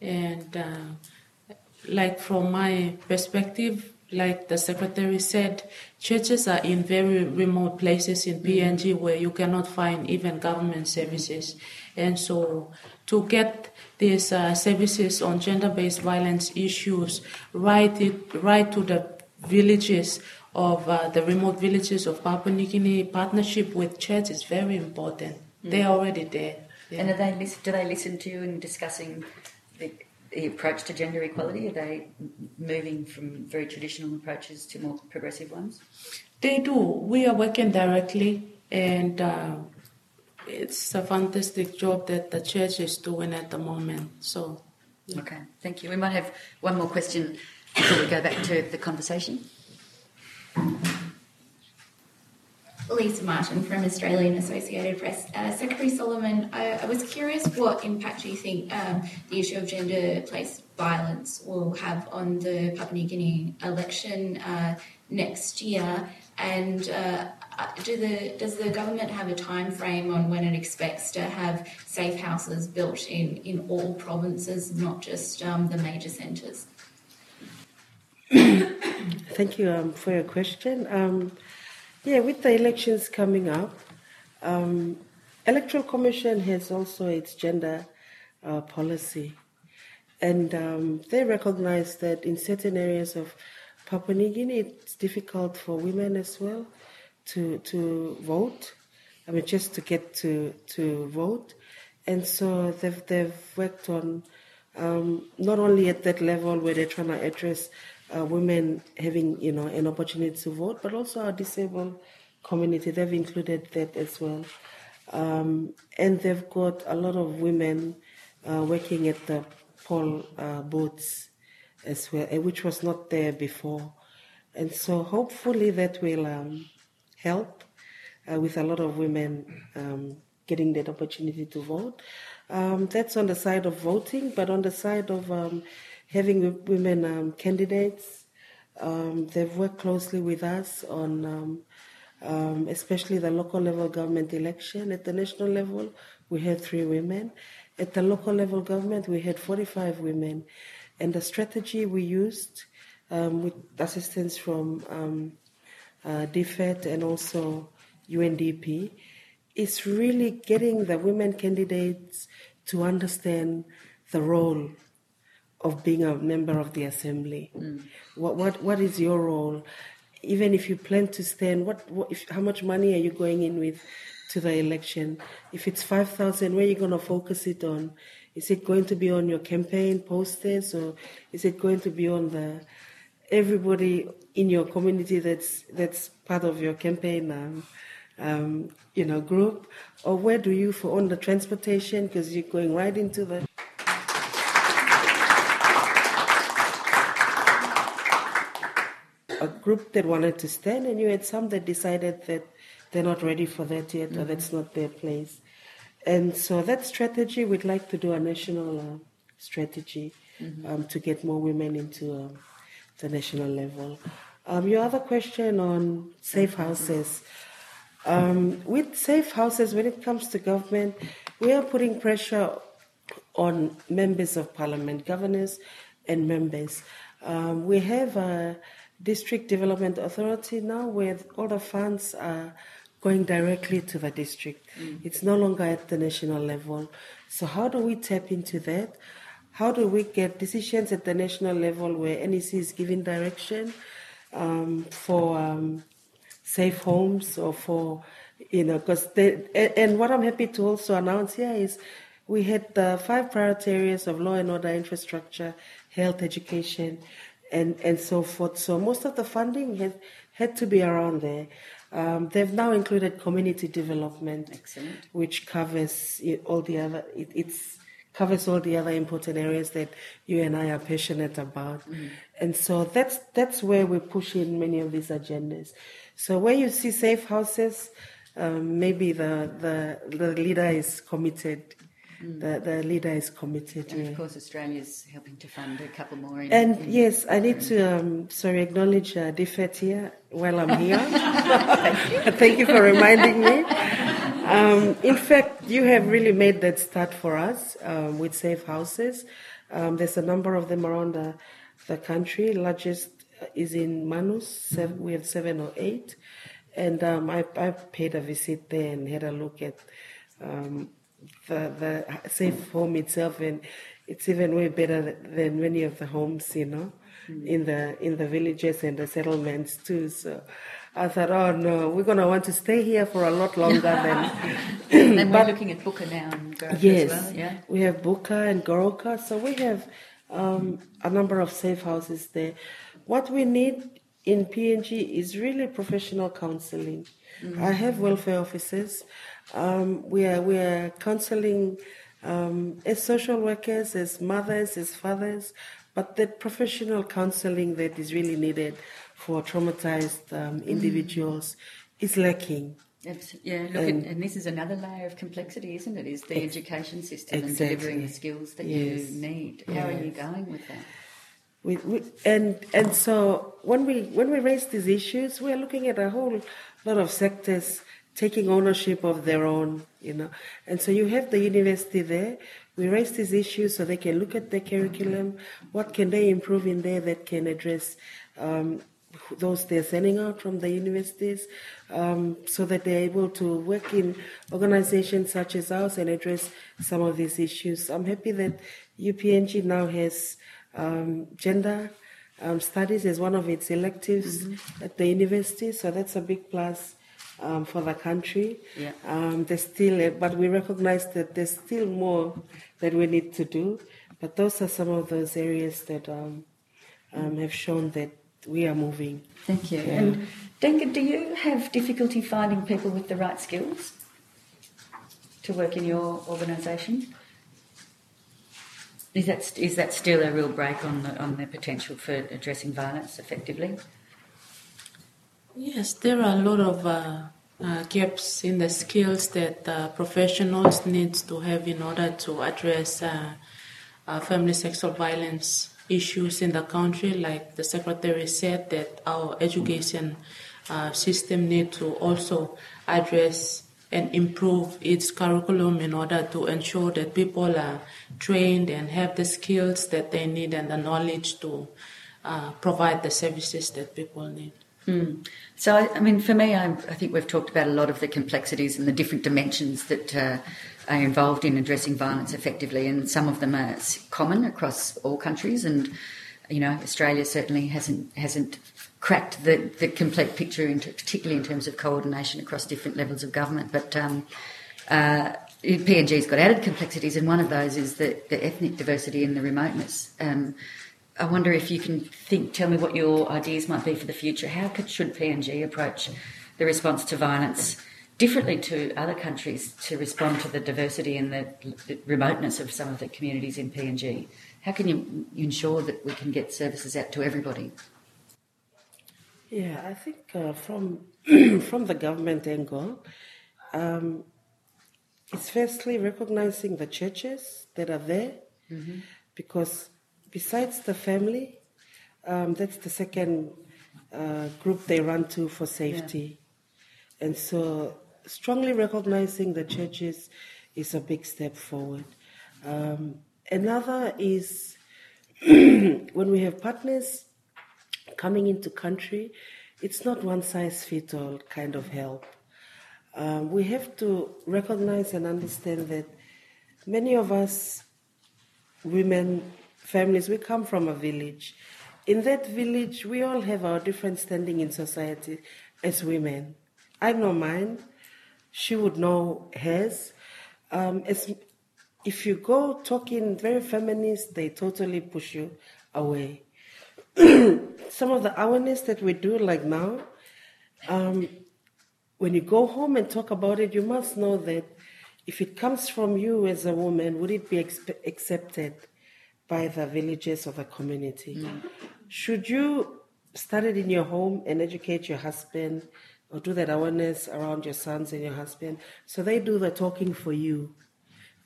And uh, like from my perspective, like the secretary said, churches are in very remote places in PNG where you cannot find even government services. And so to get these uh, services on gender-based violence issues right, it, right to the villages of uh, the remote villages of Papua New Guinea, partnership with church is very important. They're already there. Yeah. And are they listen, do they listen to you in discussing the, the approach to gender equality? Are they moving from very traditional approaches to more progressive ones? They do. We are working directly, and uh, it's a fantastic job that the church is doing at the moment. So, yeah. okay, thank you. We might have one more question before we go back to the conversation. Lisa Martin from Australian Associated Press. Uh, Secretary Solomon, I, I, was curious what impact you think um, the issue of gender-based violence will have on the Papua New Guinea election uh, next year, and uh, do the, does the government have a time frame on when it expects to have safe houses built in, in all provinces, not just um, the major centres? Thank you um, for your question. Um, yeah, with the elections coming up, um, Electoral Commission has also its gender uh, policy, and um, they recognize that in certain areas of Papua New Guinea, it's difficult for women as well to to vote. I mean, just to get to to vote, and so they've they've worked on um, not only at that level where they're trying to address uh, women having you know an opportunity to vote, but also our disabled community. They've included that as well, um, and they've got a lot of women uh, working at the poll uh, booths as well, which was not there before, and so hopefully that will um, help uh, with a lot of women um, getting that opportunity to vote. Um, that's on the side of voting, but on the side of um, having women um, candidates. Um, they've worked closely with us on, um, um, especially the local level government election. At the national level, we had three women. At the local level government, we had 45 women. And the strategy we used um, with assistance from um, uh, DFAT and also UNDP is really getting the women candidates to understand the role of being a member of the assembly. Mm. What, what, what is your role? Even if you plan to stand, what, what if, how much money are you going in with to the election? If it's 5,000, where are you going to focus it on? Is it going to be on your campaign posters or is it going to be on the everybody in your community that's that's part of your campaign um, um, you know group or where do you for on the transportation because you're going right into the a group that wanted to stand, and you had some that decided that they're not ready for that yet, mm-hmm. or that's not their place. And so that strategy, we'd like to do a national uh, strategy mm-hmm. um, to get more women into uh, the national level. Um, your other question on safe houses. Um, with safe houses, when it comes to government, we are putting pressure on members of parliament, governors, and members. Um, we have a district development authority now where all the funds are going directly to the district. Mm. It's no longer at the national level. So how do we tap into that? How do we get decisions at the national level where NEC is giving direction um, for um, safe homes or for, you know, because and what I'm happy to also announce here is we had the five priority areas of law and order infrastructure, health, education, and, and so forth. So most of the funding had, had to be around there. Um, they've now included community development, Excellent. which covers all the other. It, it's covers all the other important areas that you and I are passionate about, mm-hmm. and so that's that's where we push in many of these agendas. So where you see safe houses, um, maybe the, the the leader is committed the, the leader is committed. And of course, Australia is helping to fund a couple more. In, and in yes, I need to um, sorry acknowledge uh, DFAT here while I'm here. Thank, you. Thank you for reminding me. Um, in fact, you have really made that start for us um, with safe houses. Um, there's a number of them around the, the country. Largest is in Manus. Seven, we have seven or eight. And um, I, I paid a visit there and had a look at um, the, the safe home itself, and it's even way better than many of the homes, you know, mm. in the in the villages and the settlements too. So. I thought, oh no, we're going to want to stay here for a lot longer than. and we're looking at Buka now yes, well, yeah. We have Buka and Goroka, so we have um, a number of safe houses there. What we need in PNG is really professional counseling. Mm-hmm. I have welfare officers. Um, we are we are counseling um, as social workers, as mothers, as fathers, but the professional counseling that is really needed for traumatized um, individuals mm. is lacking. Yeah, look, and, and, this is another layer of complexity, isn't it? Is the ex- education system exactly. and delivering the skills that yes. you need. How yes. are you going with that? We, we, and and so when we when we raise these issues, we are looking at a whole lot of sectors taking ownership of their own, you know. And so you have the university there. We raise these issues so they can look at the curriculum. What can they improve in there that can address um, those they're sending out from the universities um, so that they're able to work in organizations such as ours and address some of these issues. I'm happy that UPNG now has um, gender um, studies as one of its electives mm-hmm. at the university, so that's a big plus. Um, for the country, yeah. Um, there's still, but we recognize that there's still more that we need to do. But those are some of those areas that um, have shown that we are moving. Thank you. Yeah. And Denga, do you have difficulty finding people with the right skills to work in your organisation? Is that is that still a real break on the on the potential for addressing violence effectively? Yes, there are a lot of uh, uh, gaps in the skills that uh, professionals need to have in order to address uh, uh, family sexual violence issues in the country, like the secretary said, that our education uh, system need to also address and improve its curriculum in order to ensure that people are trained and have the skills that they need and the knowledge to provide the services that people need. Mm. So, I, I, mean, for me, I, I, think we've talked about a lot of the complexities and the different dimensions that uh, are involved in addressing violence effectively, and some of them are common across all countries. And you know, Australia certainly hasn't hasn't cracked the, the complete picture, particularly in terms of coordination across different levels of government. But um, uh, PNG's got added complexities, and one of those is the, the ethnic diversity and the remoteness. Um, I wonder if you can think, tell me what your ideas might be for the future. How could, should PNG approach the response to violence? differently to other countries to respond to the diversity and the, the, remoteness of some of the communities in PNG? How can you ensure that we can get services out to everybody? Yeah, I think uh, from from the government angle, um, it's firstly recognizing the churches that are there, mm-hmm. because besides the family, um, that's the second uh, group they run to for safety. Yeah. And so strongly recognizing the churches is a big step forward. Um, another is when we have partners coming into country, it's not one size fits all kind of help. Um, we have to recognize and understand that many of us, women, families, we come from a village. In that village, we all have our different standing in society as women. I know mine, she would know hers. Um, if you go talking very feminist, they totally push you away. Some of the awareness that we do, like now, um, when you go home and talk about it, you must know that if it comes from you as a woman, would it be expe- accepted by the villages or the community? Mm. Should you start it in your home and educate your husband? or do that awareness around your sons and your husband. So they do the talking for you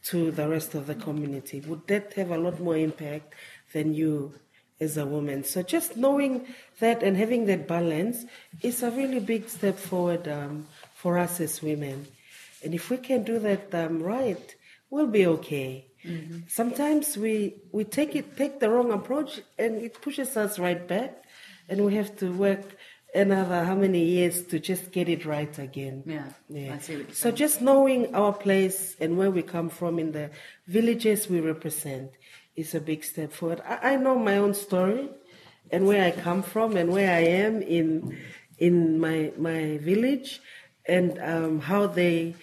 to the rest of the community. Would that have a lot more impact than you as a woman? So just knowing that and having that balance is a really big step forward um, for us as women. And if we can do that um, right, we'll be okay. Mm-hmm. Sometimes we, we take it take the wrong approach and it pushes us right back, and we have to work another how many years to just get it right again. Yeah, yeah. so just knowing our place and where we come from in the villages we represent is a big step forward. I, I know my own story and where I come from and where I am in in my my village and um, how they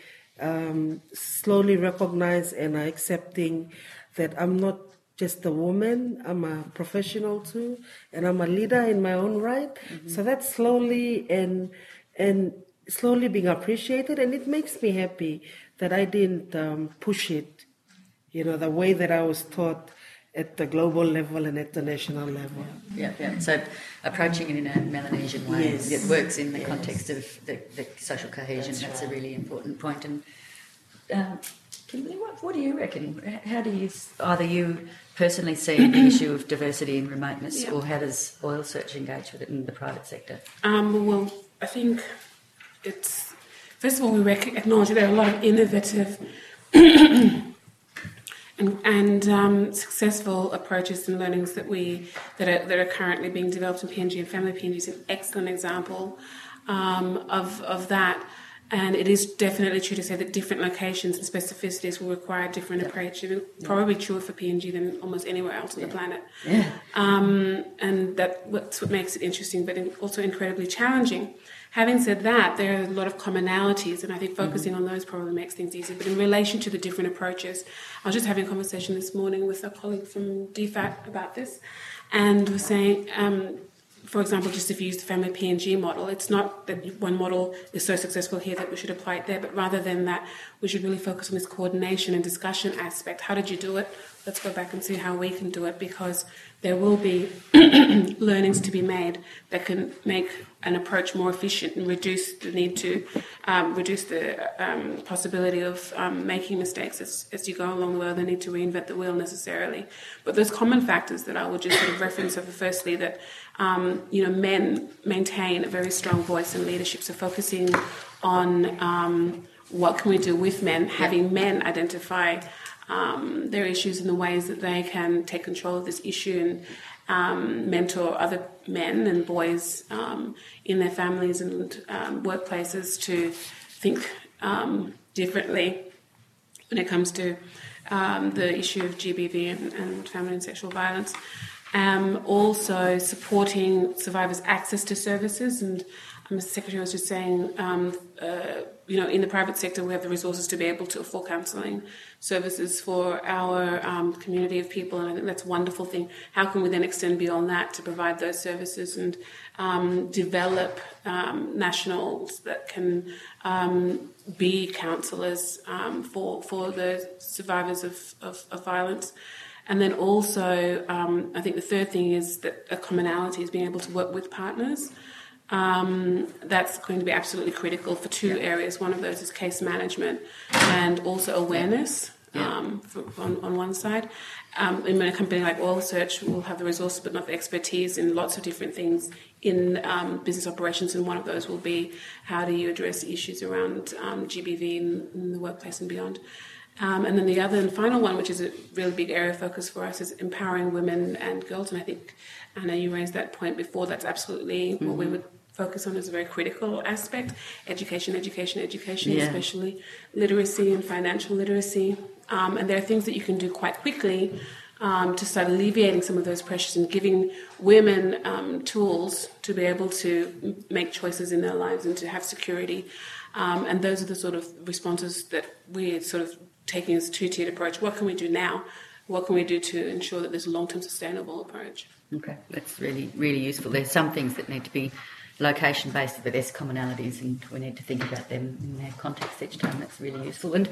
um, slowly recognize and are accepting that I'm not just a woman. I'm a professional too, and I'm a leader in my own right. Mm-hmm. So that's slowly and and slowly being appreciated, and it makes me happy that I didn't um, push it, you know, the way that I was taught at the global level and at the national level. Yeah, yeah. So approaching it in a Melanesian way, Yes. it works in the Yes. context of the, the social cohesion. That's, That's a really important point. And um, Kimberly, what, what do you reckon? How do you either you personally see the issue of diversity and remoteness, Yeah. or how does Oil Search engage with it in the private sector? Um, well, I think it's first of all we rec- acknowledge that there are a lot of innovative and, and um, successful approaches and learnings that we that are, that are currently being developed in PNG and Femili PNG is an excellent example um, of of that. And it is definitely true to say that different locations and specificities will require different approach, and probably truer for PNG than almost anywhere else on the planet. Yeah. Um, and that that's what makes it interesting, but also incredibly challenging. Having said that, there are a lot of commonalities, and I think focusing on those probably makes things easier. But in relation to the different approaches, I was just having a conversation this morning with a colleague from DFAT about this, and was saying, um, for example, just if you use the Femili PNG model, it's not that one model is so successful here that we should apply it there, but rather than that, we should really focus on this coordination and discussion aspect. How did you do it? Let's go back and see how we can do it because there will be learnings to be made that can make an approach more efficient and reduce the need to um, reduce the um, possibility of um, making mistakes as, as you go along the way, the need to reinvent the wheel necessarily. But those common factors that I would just sort of reference are firstly that um, you know men maintain a very strong voice in leadership, so focusing on um, what can we do with men, having men identify um, their issues and the ways that they can take control of this issue and um, mentor other men and boys um, in their families and um, workplaces to think um, differently when it comes to the issue of GBV and, and family and sexual violence. Um, also supporting survivors' access to services and the Secretary was just saying, um, uh, you know, in the private sector, we have the resources to be able to afford counselling services for our um, community of people, and I think that's a wonderful thing. How can we then extend beyond that to provide those services and um, develop um, nationals that can um, be counsellors um, for for the survivors of, of, of violence? And then also, I think the third thing is that a commonality is being able to work with partners. Um, that's going to be absolutely critical for two areas. One of those is case management and also awareness um, for, on, on one side. Um, in a company like Oil Search, we'll have the resources but not the expertise in lots of different things in um, business operations, and one of those will be how do you address issues around um, GBV in, in the workplace and beyond. Um, and then the other and final one, which is a really big area of focus for us, is empowering women and girls. And I think, Anna, you raised that point before. That's absolutely what we would focus on is a very critical aspect education, education, education, Yeah. especially literacy and financial literacy. Um, and there are things that you can do quite quickly um, to start alleviating some of those pressures and giving women um, tools to be able to make choices in their lives and to have security. Um, and those are the sort of responses that we're sort of taking as a two tiered approach. What can we do now? What can we do to ensure that there's a long term sustainable approach? Okay, that's really, really useful. There's some things that need to be location based, but there's commonalities, and we need to think about them in their context each time. That's really useful. And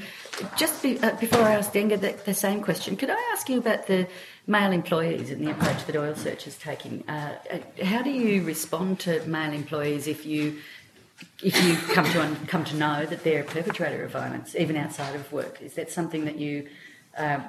just be, uh, before I ask Denga the, the same question, could I ask you about the male employees and the approach that Oil Search is taking? Uh, uh, how do you respond to male employees if you if you come to un- come to know that they're a perpetrator of violence, even outside of work? Is that something that you uh,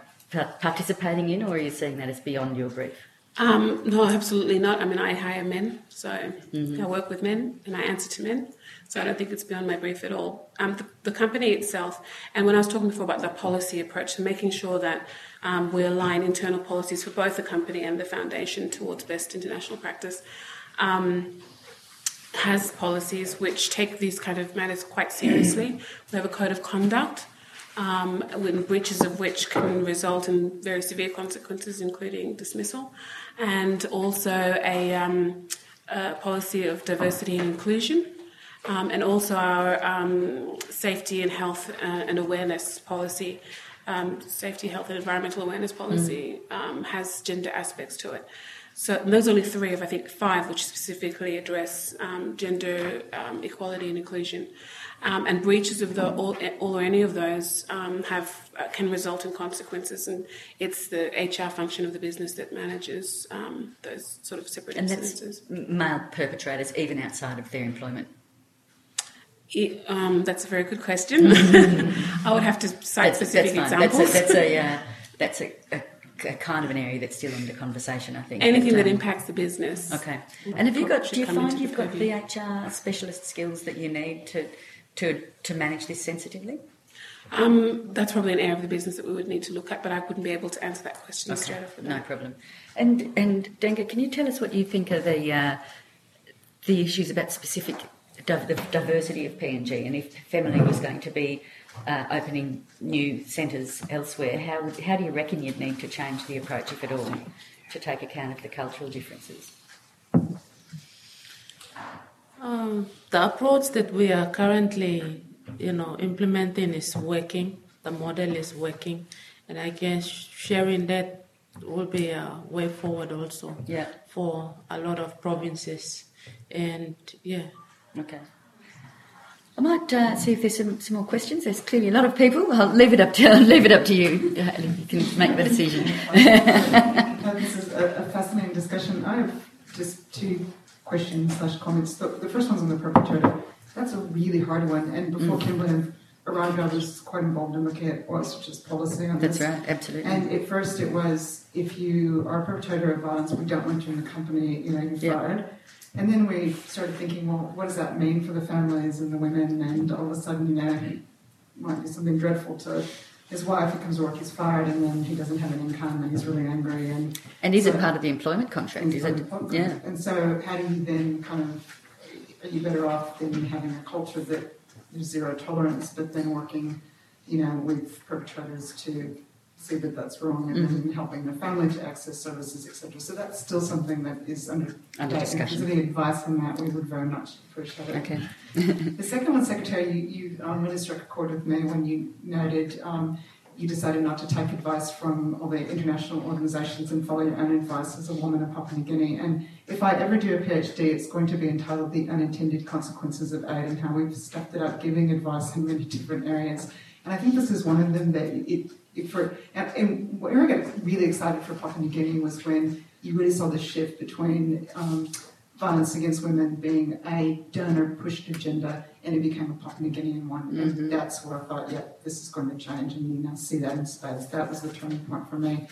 participating in, or are you seeing that as beyond your brief? Um, no, absolutely not. I mean, I hire men, so I work with men and I answer to men. So I don't think it's beyond my brief at all. Um, the, the company itself, and when I was talking before about the policy approach, so making sure that um, we align internal policies for both the company and the foundation towards best international practice. Um, has policies which take these kind of matters quite seriously. We have a code of conduct, um, breaches of which can result in very severe consequences, including dismissal, and also a, um, a policy of diversity and inclusion. Um, and also our um, safety and health uh, and awareness policy, um, safety, health, and environmental awareness policy um, has gender aspects to it. So those are only three of I think five which specifically address um, gender um, equality and inclusion. Um, and breaches of the all, all or any of those um, have uh, can result in consequences, and it's the HR function of the business that manages um, those sort of separate And incidences. male perpetrators, even outside of their employment. It, um, that's a very good question. I would have to cite That's, specific that's examples. That's a, that's a, uh, that's a, a, kind of an area that's still under conversation, I think. Anything But, that um, impacts the business. Okay. And have you got? Do you find you've got the HR specialist skills that you need to to to manage this sensitively? Um, that's probably an area of the business that we would need to look at, but I wouldn't be able to answer that question Okay, straight off the no bat. problem. And and Denga, can you tell us what you think are the uh, the issues about specific the diversity of PNG, and G and if Femili was going to be uh, opening new centres elsewhere, how how do you reckon you'd need to change the approach, if at all, to take account of the cultural differences? Um, the approach that we are currently, you know, implementing is working. The model is working, and I guess sharing that will be a way forward also Yeah. for a lot of provinces. And yeah, Okay. I might uh, see if there's some, some more questions. There's clearly a lot of people. I'll leave it up to I'll leave it up to you. Uh, You can make the decision. This is a, a fascinating discussion. I have just two questions slash comments. The, the first one's on the perpetrator. That's a really hard one. And before Mm. Kimberley arrived, I was quite involved in looking at what's just policy on That's this. right, absolutely. And at first it was, if you are a perpetrator of violence, we don't want you in the company, you know, you're Yeah. fired. And then we started thinking, well, what does that mean for the families and the women? And all of a sudden, you know, it might be something dreadful to his wife. He comes to work, he's fired, and then he doesn't have an income, and he's really angry. And And is it part of the employment contract? Is it? Yeah. and so, how do you then kind of, are you better off than having a culture that there's zero tolerance, but then working, you know, with perpetrators to see that that's wrong and Mm-hmm. then helping the family to access services, etc. So that's still something that is under, Under discussion. any advice on that, we would very much appreciate it. Okay. The second one, Secretary, you, you um, really struck a chord with me when you noted um, you decided not to take advice from all the international organisations and follow your own advice as a woman of Papua New Guinea. And if I ever do a PhD, it's going to be entitled The Unintended Consequences of Aid and how we've stuffed it up giving advice in many different areas. And I think this is one of them that it for, and, and where I got really excited for Papua New Guinea was when you really saw the shift between um, violence against women being a donor pushed agenda and it became a Papua New Guinean one. And that's where I thought, yeah, this is going to change and you now see that in space. That was the turning point for me.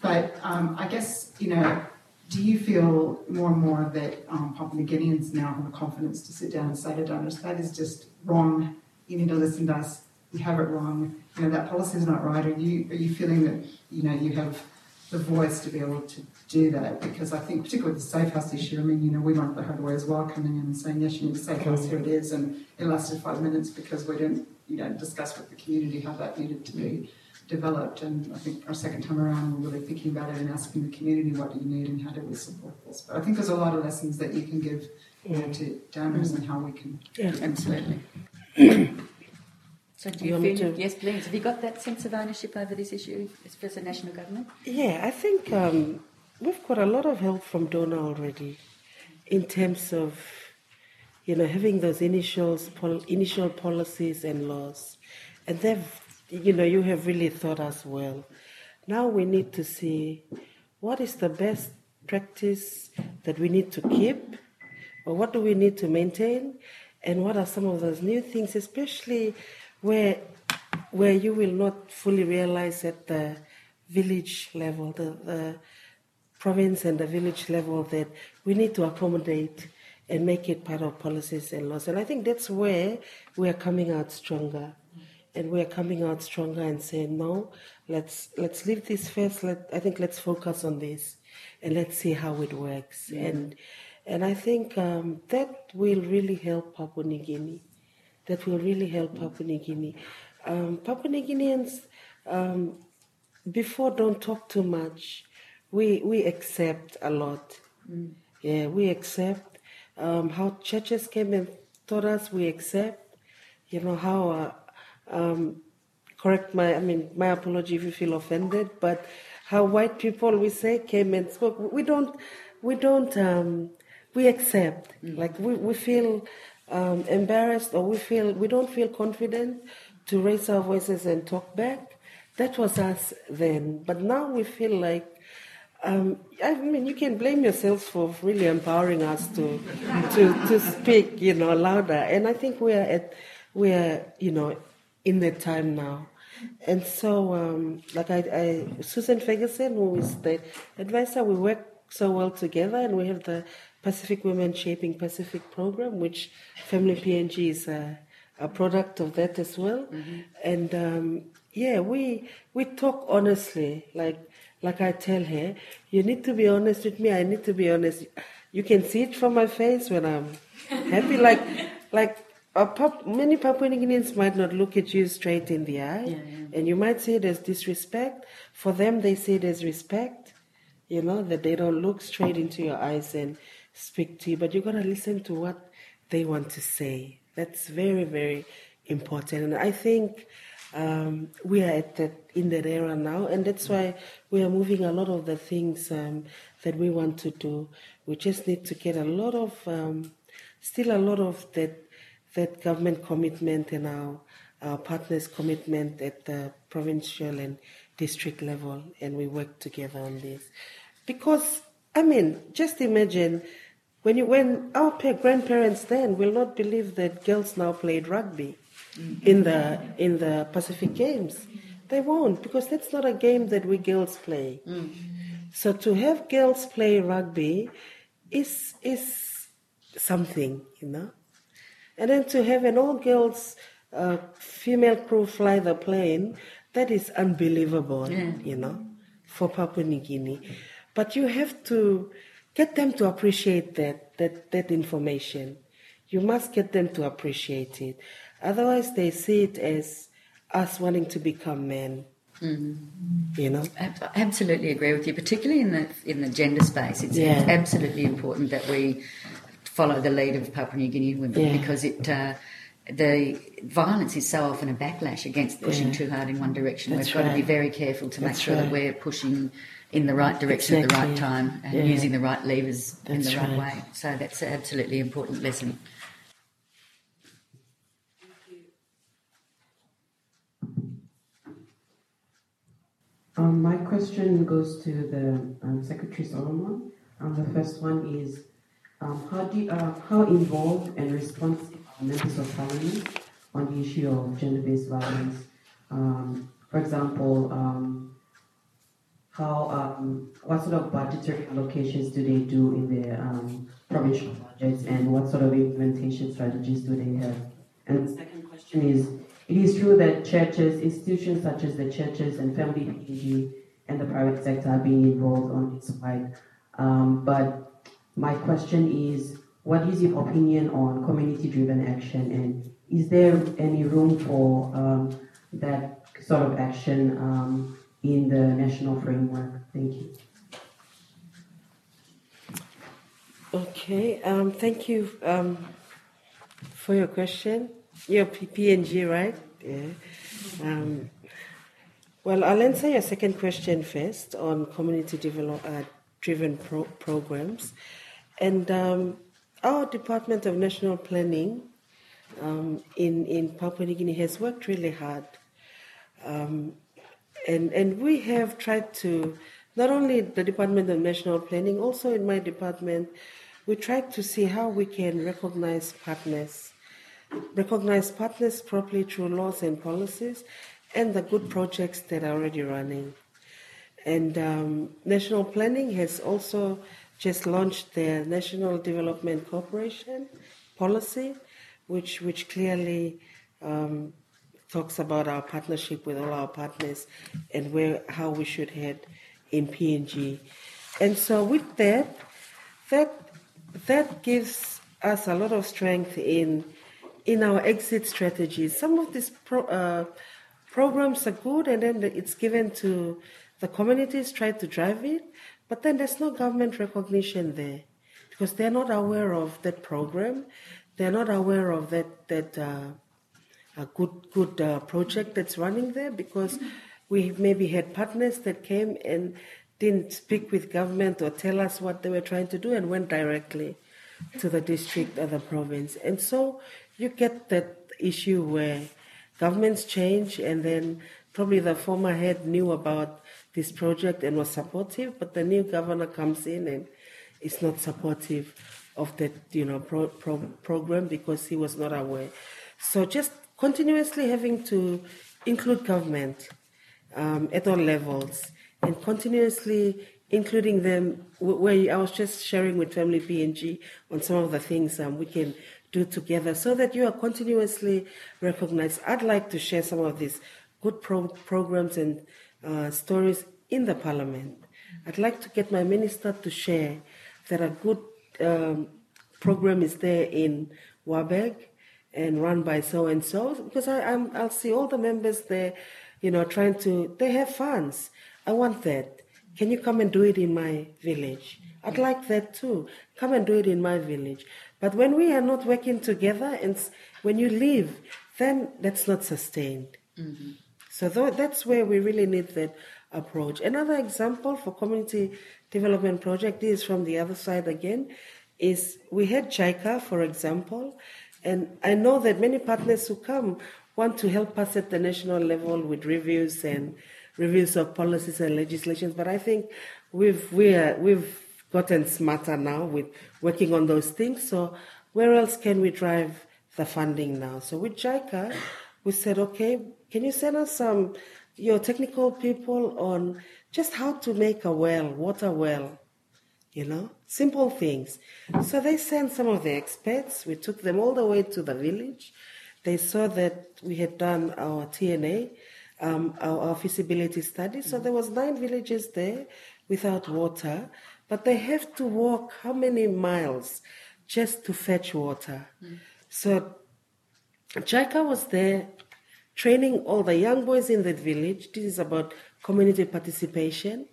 But um, I guess, you know, do you feel more and more that um, Papua New Guineans now have the confidence to sit down and say to donors, that is just wrong, you need to listen to us, we have it wrong, you know, that policy is not right. Are you, are you feeling that, you know, you have the voice to be able to do that? Because I think, particularly with the safe house issue, I mean, you know, we want the hardware as well coming in and saying, yes, you need a safe house, here it is, and it lasted five minutes because we didn't, you know, discuss with the community how that needed to be developed. And I think our second time around, we're really thinking about it and asking the community, what do you need and how do we support this? But I think there's a lot of lessons that you can give you know, to donors and how we can. Yeah. Absolutely. so do You you feel? Yes, please. Have you got that sense of ownership over this issue as as a national government? Yeah, I think um, we've got a lot of help from donor already, in terms of, you know, having those initial pol- initial policies and laws, and they've, you know, you have really thought us well. Now we need to see what is the best practice that we need to keep, or what do we need to maintain, and what are some of those new things, especially where where you will not fully realize at the village level, the, the province and the village level, that we need to accommodate and make it part of policies and laws. And I think that's where we are coming out stronger. And we are coming out stronger and saying, no, let's let's leave this first. Let, I think let's focus on this and let's see how it works. And and I think um, that will really help Papua New Guinea. That will really help Papua New Guinea. Um, Papua New Guineans, um, before don't talk too much. We we accept a lot. Yeah, we accept um, how churches came and taught us. We accept, you know, how uh, um, correct my, I mean, my apology if you feel offended, but how white people, we say, came and spoke. We don't, we don't, um, we accept. Mm. Like we, we feel um, embarrassed or we feel, we don't feel confident to raise our voices and talk back. That was us then. But now we feel like um, I mean, you can blame yourselves for really empowering us to, to, to speak, you know, louder. And I think we are at, we are, you know, in that time now. And so, um, like I, I, Susan Ferguson, who is the advisor, we work so well together, and we have the Pacific Women Shaping Pacific program, which Femili PNG is a, a product of that as well. Mm-hmm. And um, yeah, we we talk honestly, like like I tell her, you need to be honest with me. I need to be honest. You can see it from my face when I'm happy. Like, like Pap- many Papua New Guineans might not look at you straight in the eye, yeah, yeah. and you might see it as disrespect. For them, they see it as respect. You know that they don't look straight into your eyes and speak to you, but you gotta listen to what they want to say. That's very, very important, and I think um, we are at that, in that era now, and that's why we are moving a lot of the things um, that we want to do. We just need to get a lot of, um, still a lot of that that government commitment and our, our partners' commitment at the provincial and district level, and we work together on this. Because I mean, just imagine when you when our grandparents then will not believe that girls now played rugby in the in the Pacific Games. They won't because that's not a game that we girls play. Mm. So to have girls play rugby is is something, you know. And then to have an all girls uh, female crew fly the plane, that is unbelievable, yeah. you know, for Papua New Guinea. But you have to get them to appreciate that that that information. You must get them to appreciate it. Otherwise, they see it as us wanting to become men. Mm-hmm. You know, absolutely agree with you. Particularly in the in the gender space, it's yeah. absolutely important that we follow the lead of Papua New Guinea women yeah. because it. Uh, the violence is so often a backlash against pushing yeah. too hard in one direction. That's We've got to be very careful to that's make sure right. that we're pushing in the right direction exactly. at the right time and yeah. using the right levers that's in the right, right way. So that's an absolutely important lesson. Um, my question goes to the um, Secretary Solomon. Um, the first one is um, how, do you, uh, how involved and responsive are members of parliament on the issue of gender-based violence? Um, for example, um, what sort of budgetary allocations do they do in their provincial budgets, and what sort of implementation strategies do they have? And the second question is it is true that churches, institutions such as the churches and Femili PNG and the private sector are being involved on this side. Um, but my question is, what is your opinion on community-driven action, and is there any room for um, that sort of action um, in the national framework? Thank you. Okay, um, thank you um, for your question. You're PNG, right? Yeah. Um, well, I'll answer your second question first on community develop, uh, driven pro- programs. And um, our Department of National Planning um, in, in Papua New Guinea has worked really hard. Um, and, and we have tried to, not only the Department of National Planning, also in my department, we tried to see how we can recognize partners recognize partners properly through laws and policies, and the good projects that are already running. And um, national planning has also just launched their National Development Cooperation policy, which which clearly um, talks about our partnership with all our partners and where how we should head in PNG. And so with that, that that gives us a lot of strength in in our exit strategies. Some of these pro, uh, programs are good, and then it's given to the communities, try to drive it, but then there's no government recognition there because they're not aware of that program. They're not aware of that that uh, a good good uh, project that's running there because we maybe had partners that came and didn't speak with government or tell us what they were trying to do and went directly to the district or the province. And so you get that issue where governments change and then probably the former head knew about this project and was supportive, but the new governor comes in and is not supportive of that you know pro, pro, program because he was not aware. So just continuously having to include government um, at all levels and continuously including them where I was just sharing with Femili PNG on some of the things um, we can do together so that you are continuously recognized. I'd like to share some of these good pro- programs and uh, stories in the parliament. I'd like to get my minister to share that a good um, program is there in Warburg and run by so and so because I, I'm, I'll see all the members there, you know, trying to, they have funds. I want that. Can you come and do it in my village? I'd like that too. Come and do it in my village. But when we are not working together and when you leave, then that's not sustained. Mm-hmm. So that's where we really need that approach. Another example for community development project is from the other side again, is we had JICA, for example, and I know that many partners who come want to help us at the national level with reviews and reviews of policies and legislations, but I think we've we are, we've gotten smarter now with working on those things. So where else can we drive the funding now? So with JICA, we said, okay, can you send us some your technical people on just how to make a well, water well, you know, simple things. So they sent some of the experts. We took them all the way to the village. They saw that we had done our TNA, um, our, our, feasibility study. So there was nine villages there without water, but they have to walk how many miles just to fetch water. So JICA was there training all the young boys in the village. This is about community participation.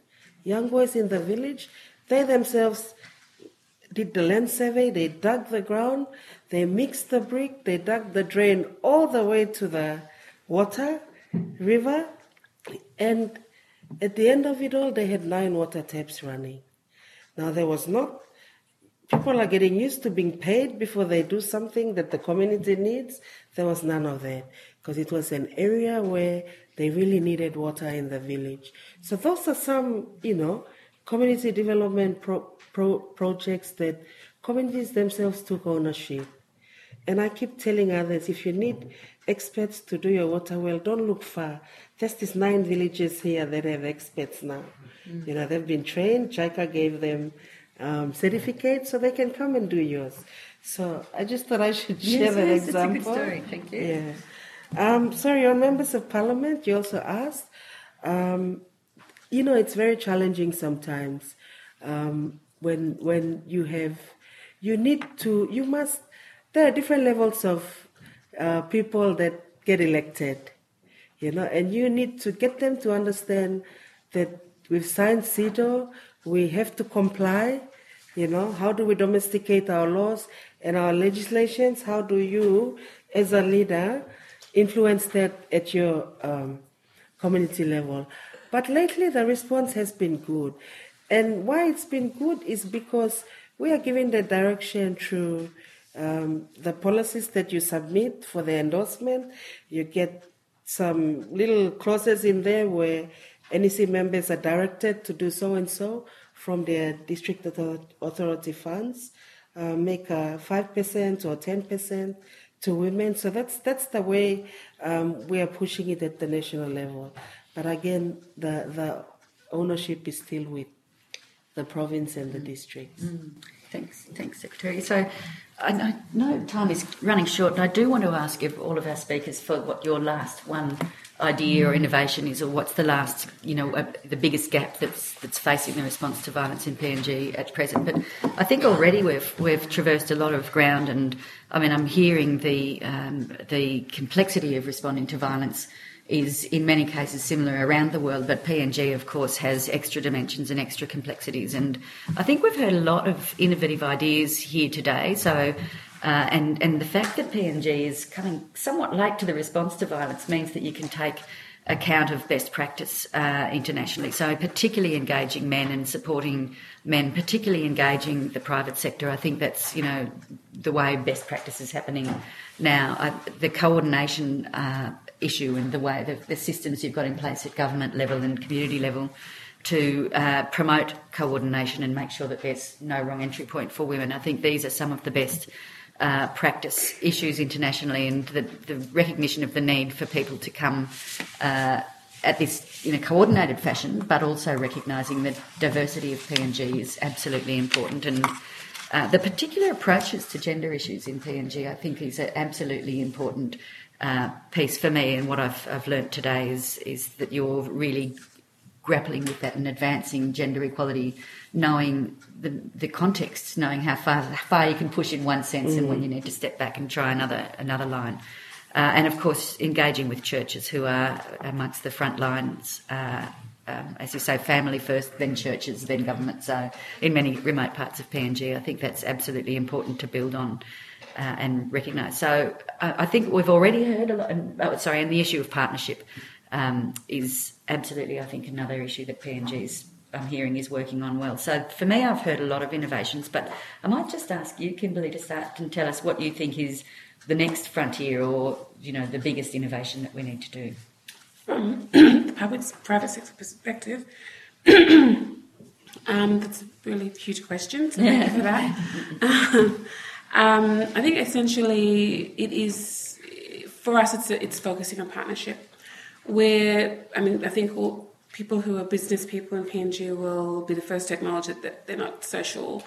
Young boys in the village, they themselves did the land survey, they dug the ground, they mixed the brick, they dug the drain all the way to the water, river, and at the end of it all, they had nine water taps running. Now, there was not, people are getting used to being paid before they do something that the community needs. There was none of that because it was an area where they really needed water in the village. So those are some, you know, community development pro- pro- projects that communities themselves took ownership. And I keep telling others if you need experts to do your water well, don't look far. Just these nine villages here that have experts now. Mm-hmm. You know, they've been trained. JICA gave them um, certificates so they can come and do yours. So I just thought I should share yes, that yes, example. It's a good story. Thank you. Yeah. Um, sorry, on members of parliament, you also asked. Um, you know, it's very challenging sometimes um, when when you have you need to you must. There are different levels of uh, people that get elected, you know, and you need to get them to understand that we've signed CEDAW, we have to comply. You know, how do we domesticate our laws and our legislations? How do you, as a leader, influence that at your um, community level. But lately, the response has been good. And why it's been good is because we are giving the direction through um, the policies that you submit for the endorsement. You get some little clauses in there where NEC members are directed to do so and so from their district authority funds, uh, make a 5% or 10% to women. So that's that's the way um, we are pushing it at the national level. But again, the the ownership is still with the province and the mm. districts. Mm. Thanks, thanks, Secretary. So I know time is running short, and I do want to ask if all of our speakers for what your last one idea or innovation is, or what's the last, you know, uh, the biggest gap that's that's facing the response to violence in PNG at present. But I think already we've we've traversed a lot of ground, and I mean, I'm hearing the um, the complexity of responding to violence is in many cases similar around the world, but PNG, of course, has extra dimensions and extra complexities. And I think we've heard a lot of innovative ideas here today. So Uh, and, and the fact that PNG is coming somewhat late to the response to violence means that you can take account of best practice uh, internationally. So, particularly engaging men and supporting men, particularly engaging the private sector. I think that's you know the way best practice is happening now. I, the coordination uh, issue and the way the, the, systems you've got in place at government level and community level to uh, promote coordination and make sure that there's no wrong entry point for women. I think these are some of the best uh, practice issues internationally and the, the, recognition of the need for people to come uh, at this in a coordinated fashion, but also recognising that diversity of PNG is absolutely important. And uh, the particular approaches to gender issues in PNG, I think, is absolutely important uh, piece for me. And what I've, I've learnt today is, is that you're really grappling with that and advancing gender equality, knowing the, the context, knowing how far, how far you can push in one sense mm. and when mm. you need to step back and try another another line. Uh, and of course, engaging with churches who are amongst the front lines. Uh, um, as you say, family first, then churches, then government. So, in many remote parts of PNG, I think that's absolutely important to build on uh, and recognise. So, I think we've already heard a lot. Oh, sorry, and the issue of partnership um, is absolutely, I think, another issue that PNG's I'm hearing is working on well. So for me, I've heard a lot of innovations, but I might just ask you, Kimberly, to start and tell us what you think is the next frontier or you know the biggest innovation that we need to do. From the public private sector perspective, um, that's a really huge question. So thank you for that. um, I think essentially it is for us. It's it's focusing on partnership where I mean I think all people who are business people in PNG will be the first to acknowledge that they're not social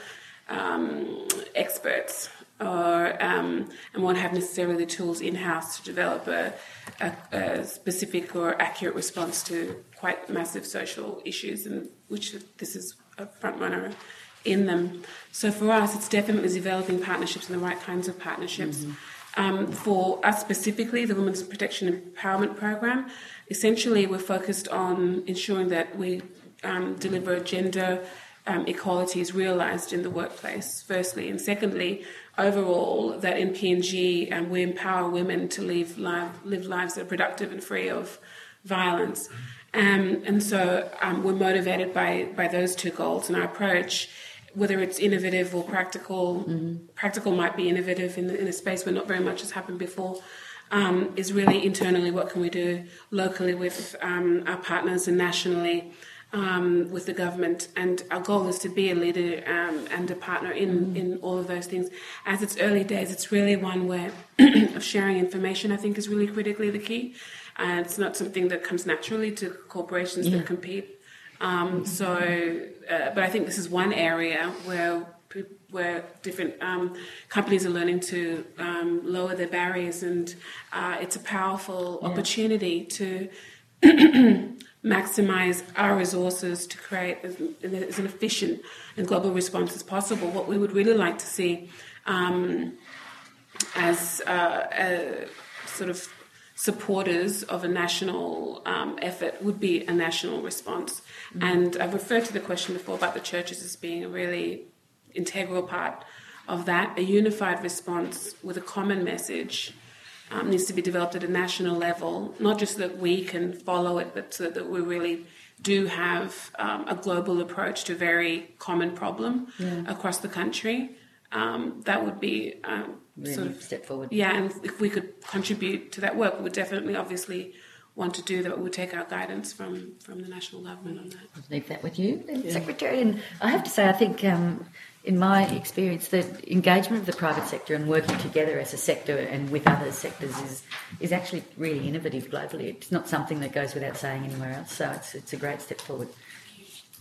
um, experts or um, and won't have necessarily the tools in house to develop a, a, a, specific or accurate response to quite massive social issues, and which this is a front runner in them. So for us, it's definitely developing partnerships and the right kinds of partnerships. Mm-hmm. Um, for us specifically, the Women's Protection and Empowerment Program, essentially we're focused on ensuring that we um, deliver gender um, equality is realised in the workplace, firstly. And secondly, overall, that in PNG um, we empower women to live, live, live lives that are productive and free of violence. Um, and so um, we're motivated by, by those two goals. And our approach whether it's innovative or practical, mm-hmm. practical might be innovative in, the, in a space where not very much has happened before. Um, is really internally what can we do locally with um, our partners and nationally um, with the government. And our goal is to be a leader um, and a partner in, mm-hmm. in all of those things. As it's early days, it's really one where of sharing information, I think, is really critically the key. And it's not something that comes naturally to corporations yeah. that compete um, so, uh, but I think this is one area where where different um, companies are learning to um, lower their barriers, and uh, it's a powerful yeah. opportunity to maximize our resources to create as, as, an efficient and global response as possible. What we would really like to see um, as uh, a sort of supporters of a national um, effort would be a national response. Mm-hmm. And I've referred to the question before about the churches as being a really integral part of that. A unified response with a common message um, needs to be developed at a national level, not just that we can follow it, but so that we really do have um, a global approach to a very common problem yeah. across the country. Um, that would be um, really sort of step forward. Yeah, and if we could contribute to that work, we would definitely, obviously, want to do that. We would take our guidance from from the national government on that. I'll leave that with you, yeah. Secretary. And I have to say, I think. Um, in my experience, the engagement of the private sector and working together as a sector and with other sectors is is actually really innovative globally. It's not something that goes without saying anywhere else. So it's it's a great step forward.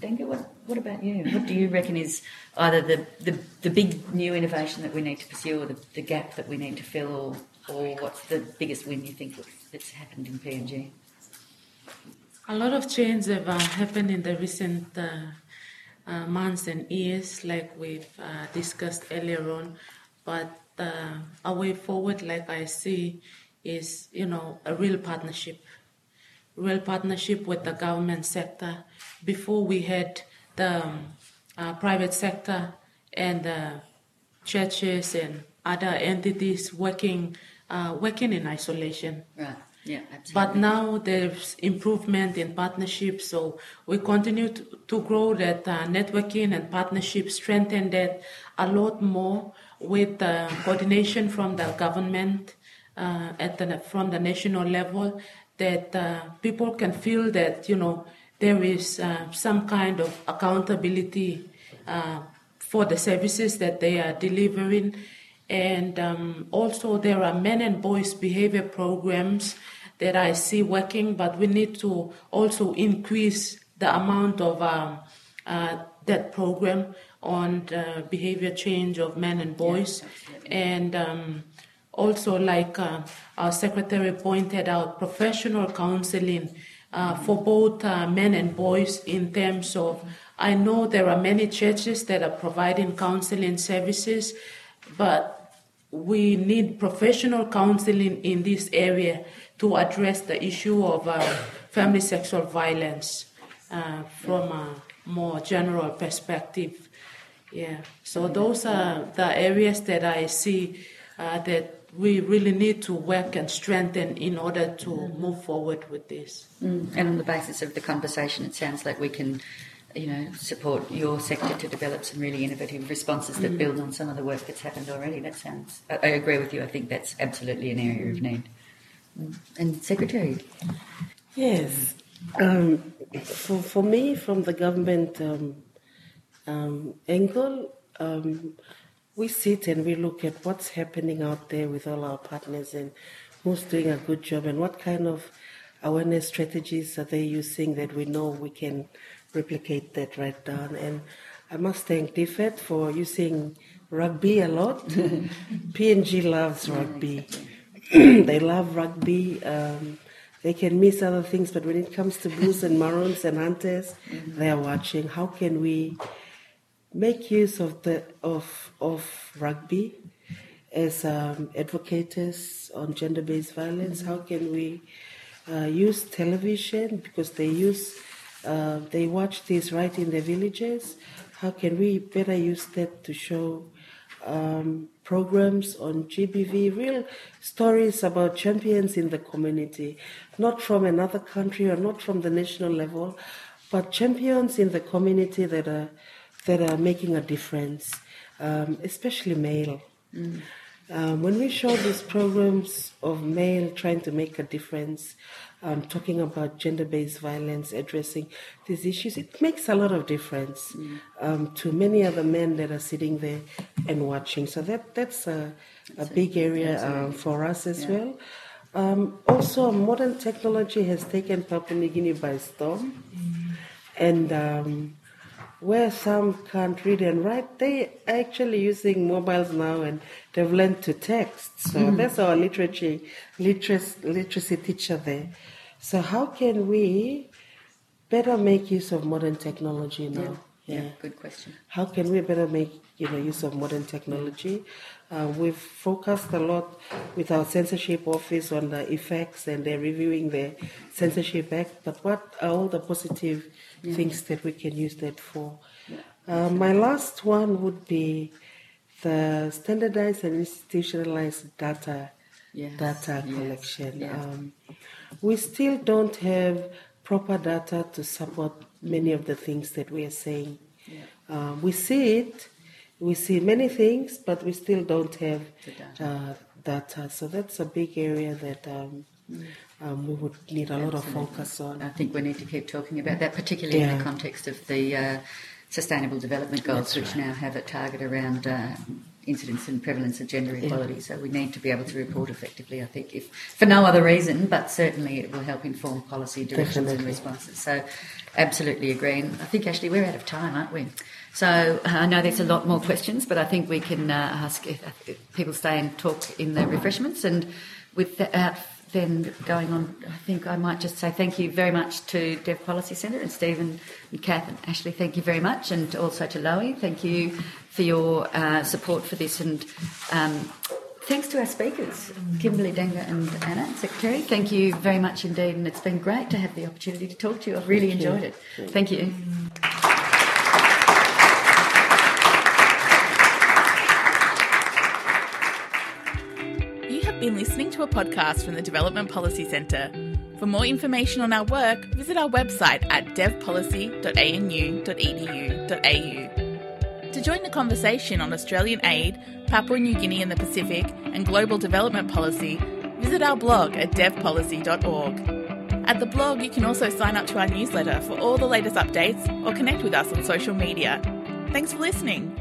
Denga, what, what about you? What do you reckon is either the, the, the big new innovation that we need to pursue or the, the gap that we need to fill or, or what's the biggest win you think that's happened in PNG? A lot of change have uh, happened in the recent uh, uh, months and years, like we've uh, discussed earlier on. But uh, a way forward, like I see, is you know a real partnership, real partnership with the government sector before we had the um, uh, private sector and uh, churches and other entities working uh, working in isolation. Right. Yeah, absolutely. But now there's improvement in partnerships, so we continue to, to grow that uh, networking and partnership, strengthen that a lot more with coordination from the government uh, at the from the national level, that uh, people can feel that you know there is uh, some kind of accountability uh, for the services that they are delivering. And um, also, there are men and boys behavior programs that I see working, but we need to also increase the amount of um, uh, that program on behavior change of men and boys. Yeah, and um, also, like uh, our secretary pointed out, professional counseling uh, for both uh, men and boys in terms of. I know there are many churches that are providing counseling services, but we need professional counseling in this area to address the issue of uh, family sexual violence uh, from a more general perspective. Yeah, so those are the areas that I see uh, that we really need to work and strengthen in order to move forward with this. Mm. And on the basis of the conversation, it sounds like we can, you know, support your sector to develop some really innovative responses that Mm. build on some of the work that's happened already. That sounds. I, I agree with you. I think that's absolutely an area of need. Mm. And secretary. Yes. Um, for, for me, from the government um, um, angle, um, we sit and we look at what's happening out there with all our partners and who's doing a good job and what kind of awareness strategies are they using that we know we can replicate that right down. And I must thank DFAT for using rugby a lot. PNG loves rugby. they love rugby. Um, they can miss other things, but when it comes to blues and maroons and hunters, they are watching. How can we make use of the of of rugby as um, advocates on gender-based violence? How can we uh, use television because they use uh, they watch this right in their villages? How can we better use that to show um, programs on GBV, real stories about champions in the community, not from another country or not from the national level, but champions in the community that are that are making a difference, um, especially male. Um, when we show these programs of male trying to make a difference, um, talking about gender-based violence, addressing these issues, it makes a lot of difference um, to many other men that are sitting there and watching. So that that's a, a big area um, for us as well. Um, also, modern technology has taken Papua New Guinea by storm, and um, where some can't read and write, they are actually using mobiles now and they've learned to text. So Mhm. that's our literacy, literacy, literacy teacher there. So how can we better make use of modern technology now? Yeah, yeah, good question. How can we better make you know use of modern technology? Uh, we've focused a lot with our censorship office on the effects and they're reviewing the censorship act. But what are all the positive Yeah. things that we can use that for? Uh, my last one would be the standardized and institutionalized data Yes, data yes, collection. yeah. Um, we still don't have proper data to support many of the things that we are saying. Uh, we see it, we see many things, but we still don't have data. uh, data. So that's a big area that um, um, we would need a lot of focus on. I think we need to keep talking about that, particularly in the context of the uh, Sustainable Development Goals, That's which right. now have a target around uh, incidence and prevalence of gender Yeah. equality. So we need to be able to report effectively, I think, if for no other reason, but certainly it will help inform policy directions and responses. So absolutely agree. And I think, Ashley, we're out of time, aren't we? So uh, I know there's a lot more questions, but I think we can uh, ask if, if people stay and talk in the refreshments. And with that, then going on, I think I might just say thank you very much to Dev Policy Centre and Stephen and Kath and Ashley. Thank you very much, and also to Lowy. Thank you for your uh, support for this, and um, thanks to our speakers, Kimberly Denga and Anna, Secretary. Thank you very much indeed, and it's been great to have the opportunity to talk to you. I've really Thank you. enjoyed it. Thank you. A podcast from the Development Policy Centre. For more information on our work, visit our website at devpolicy.anu.edu.au. To join the conversation on Australian aid, Papua New Guinea and the Pacific, and global development policy, visit our blog at devpolicy.org. At the blog, you can also sign up to our newsletter for all the latest updates or connect with us on social media. Thanks for listening.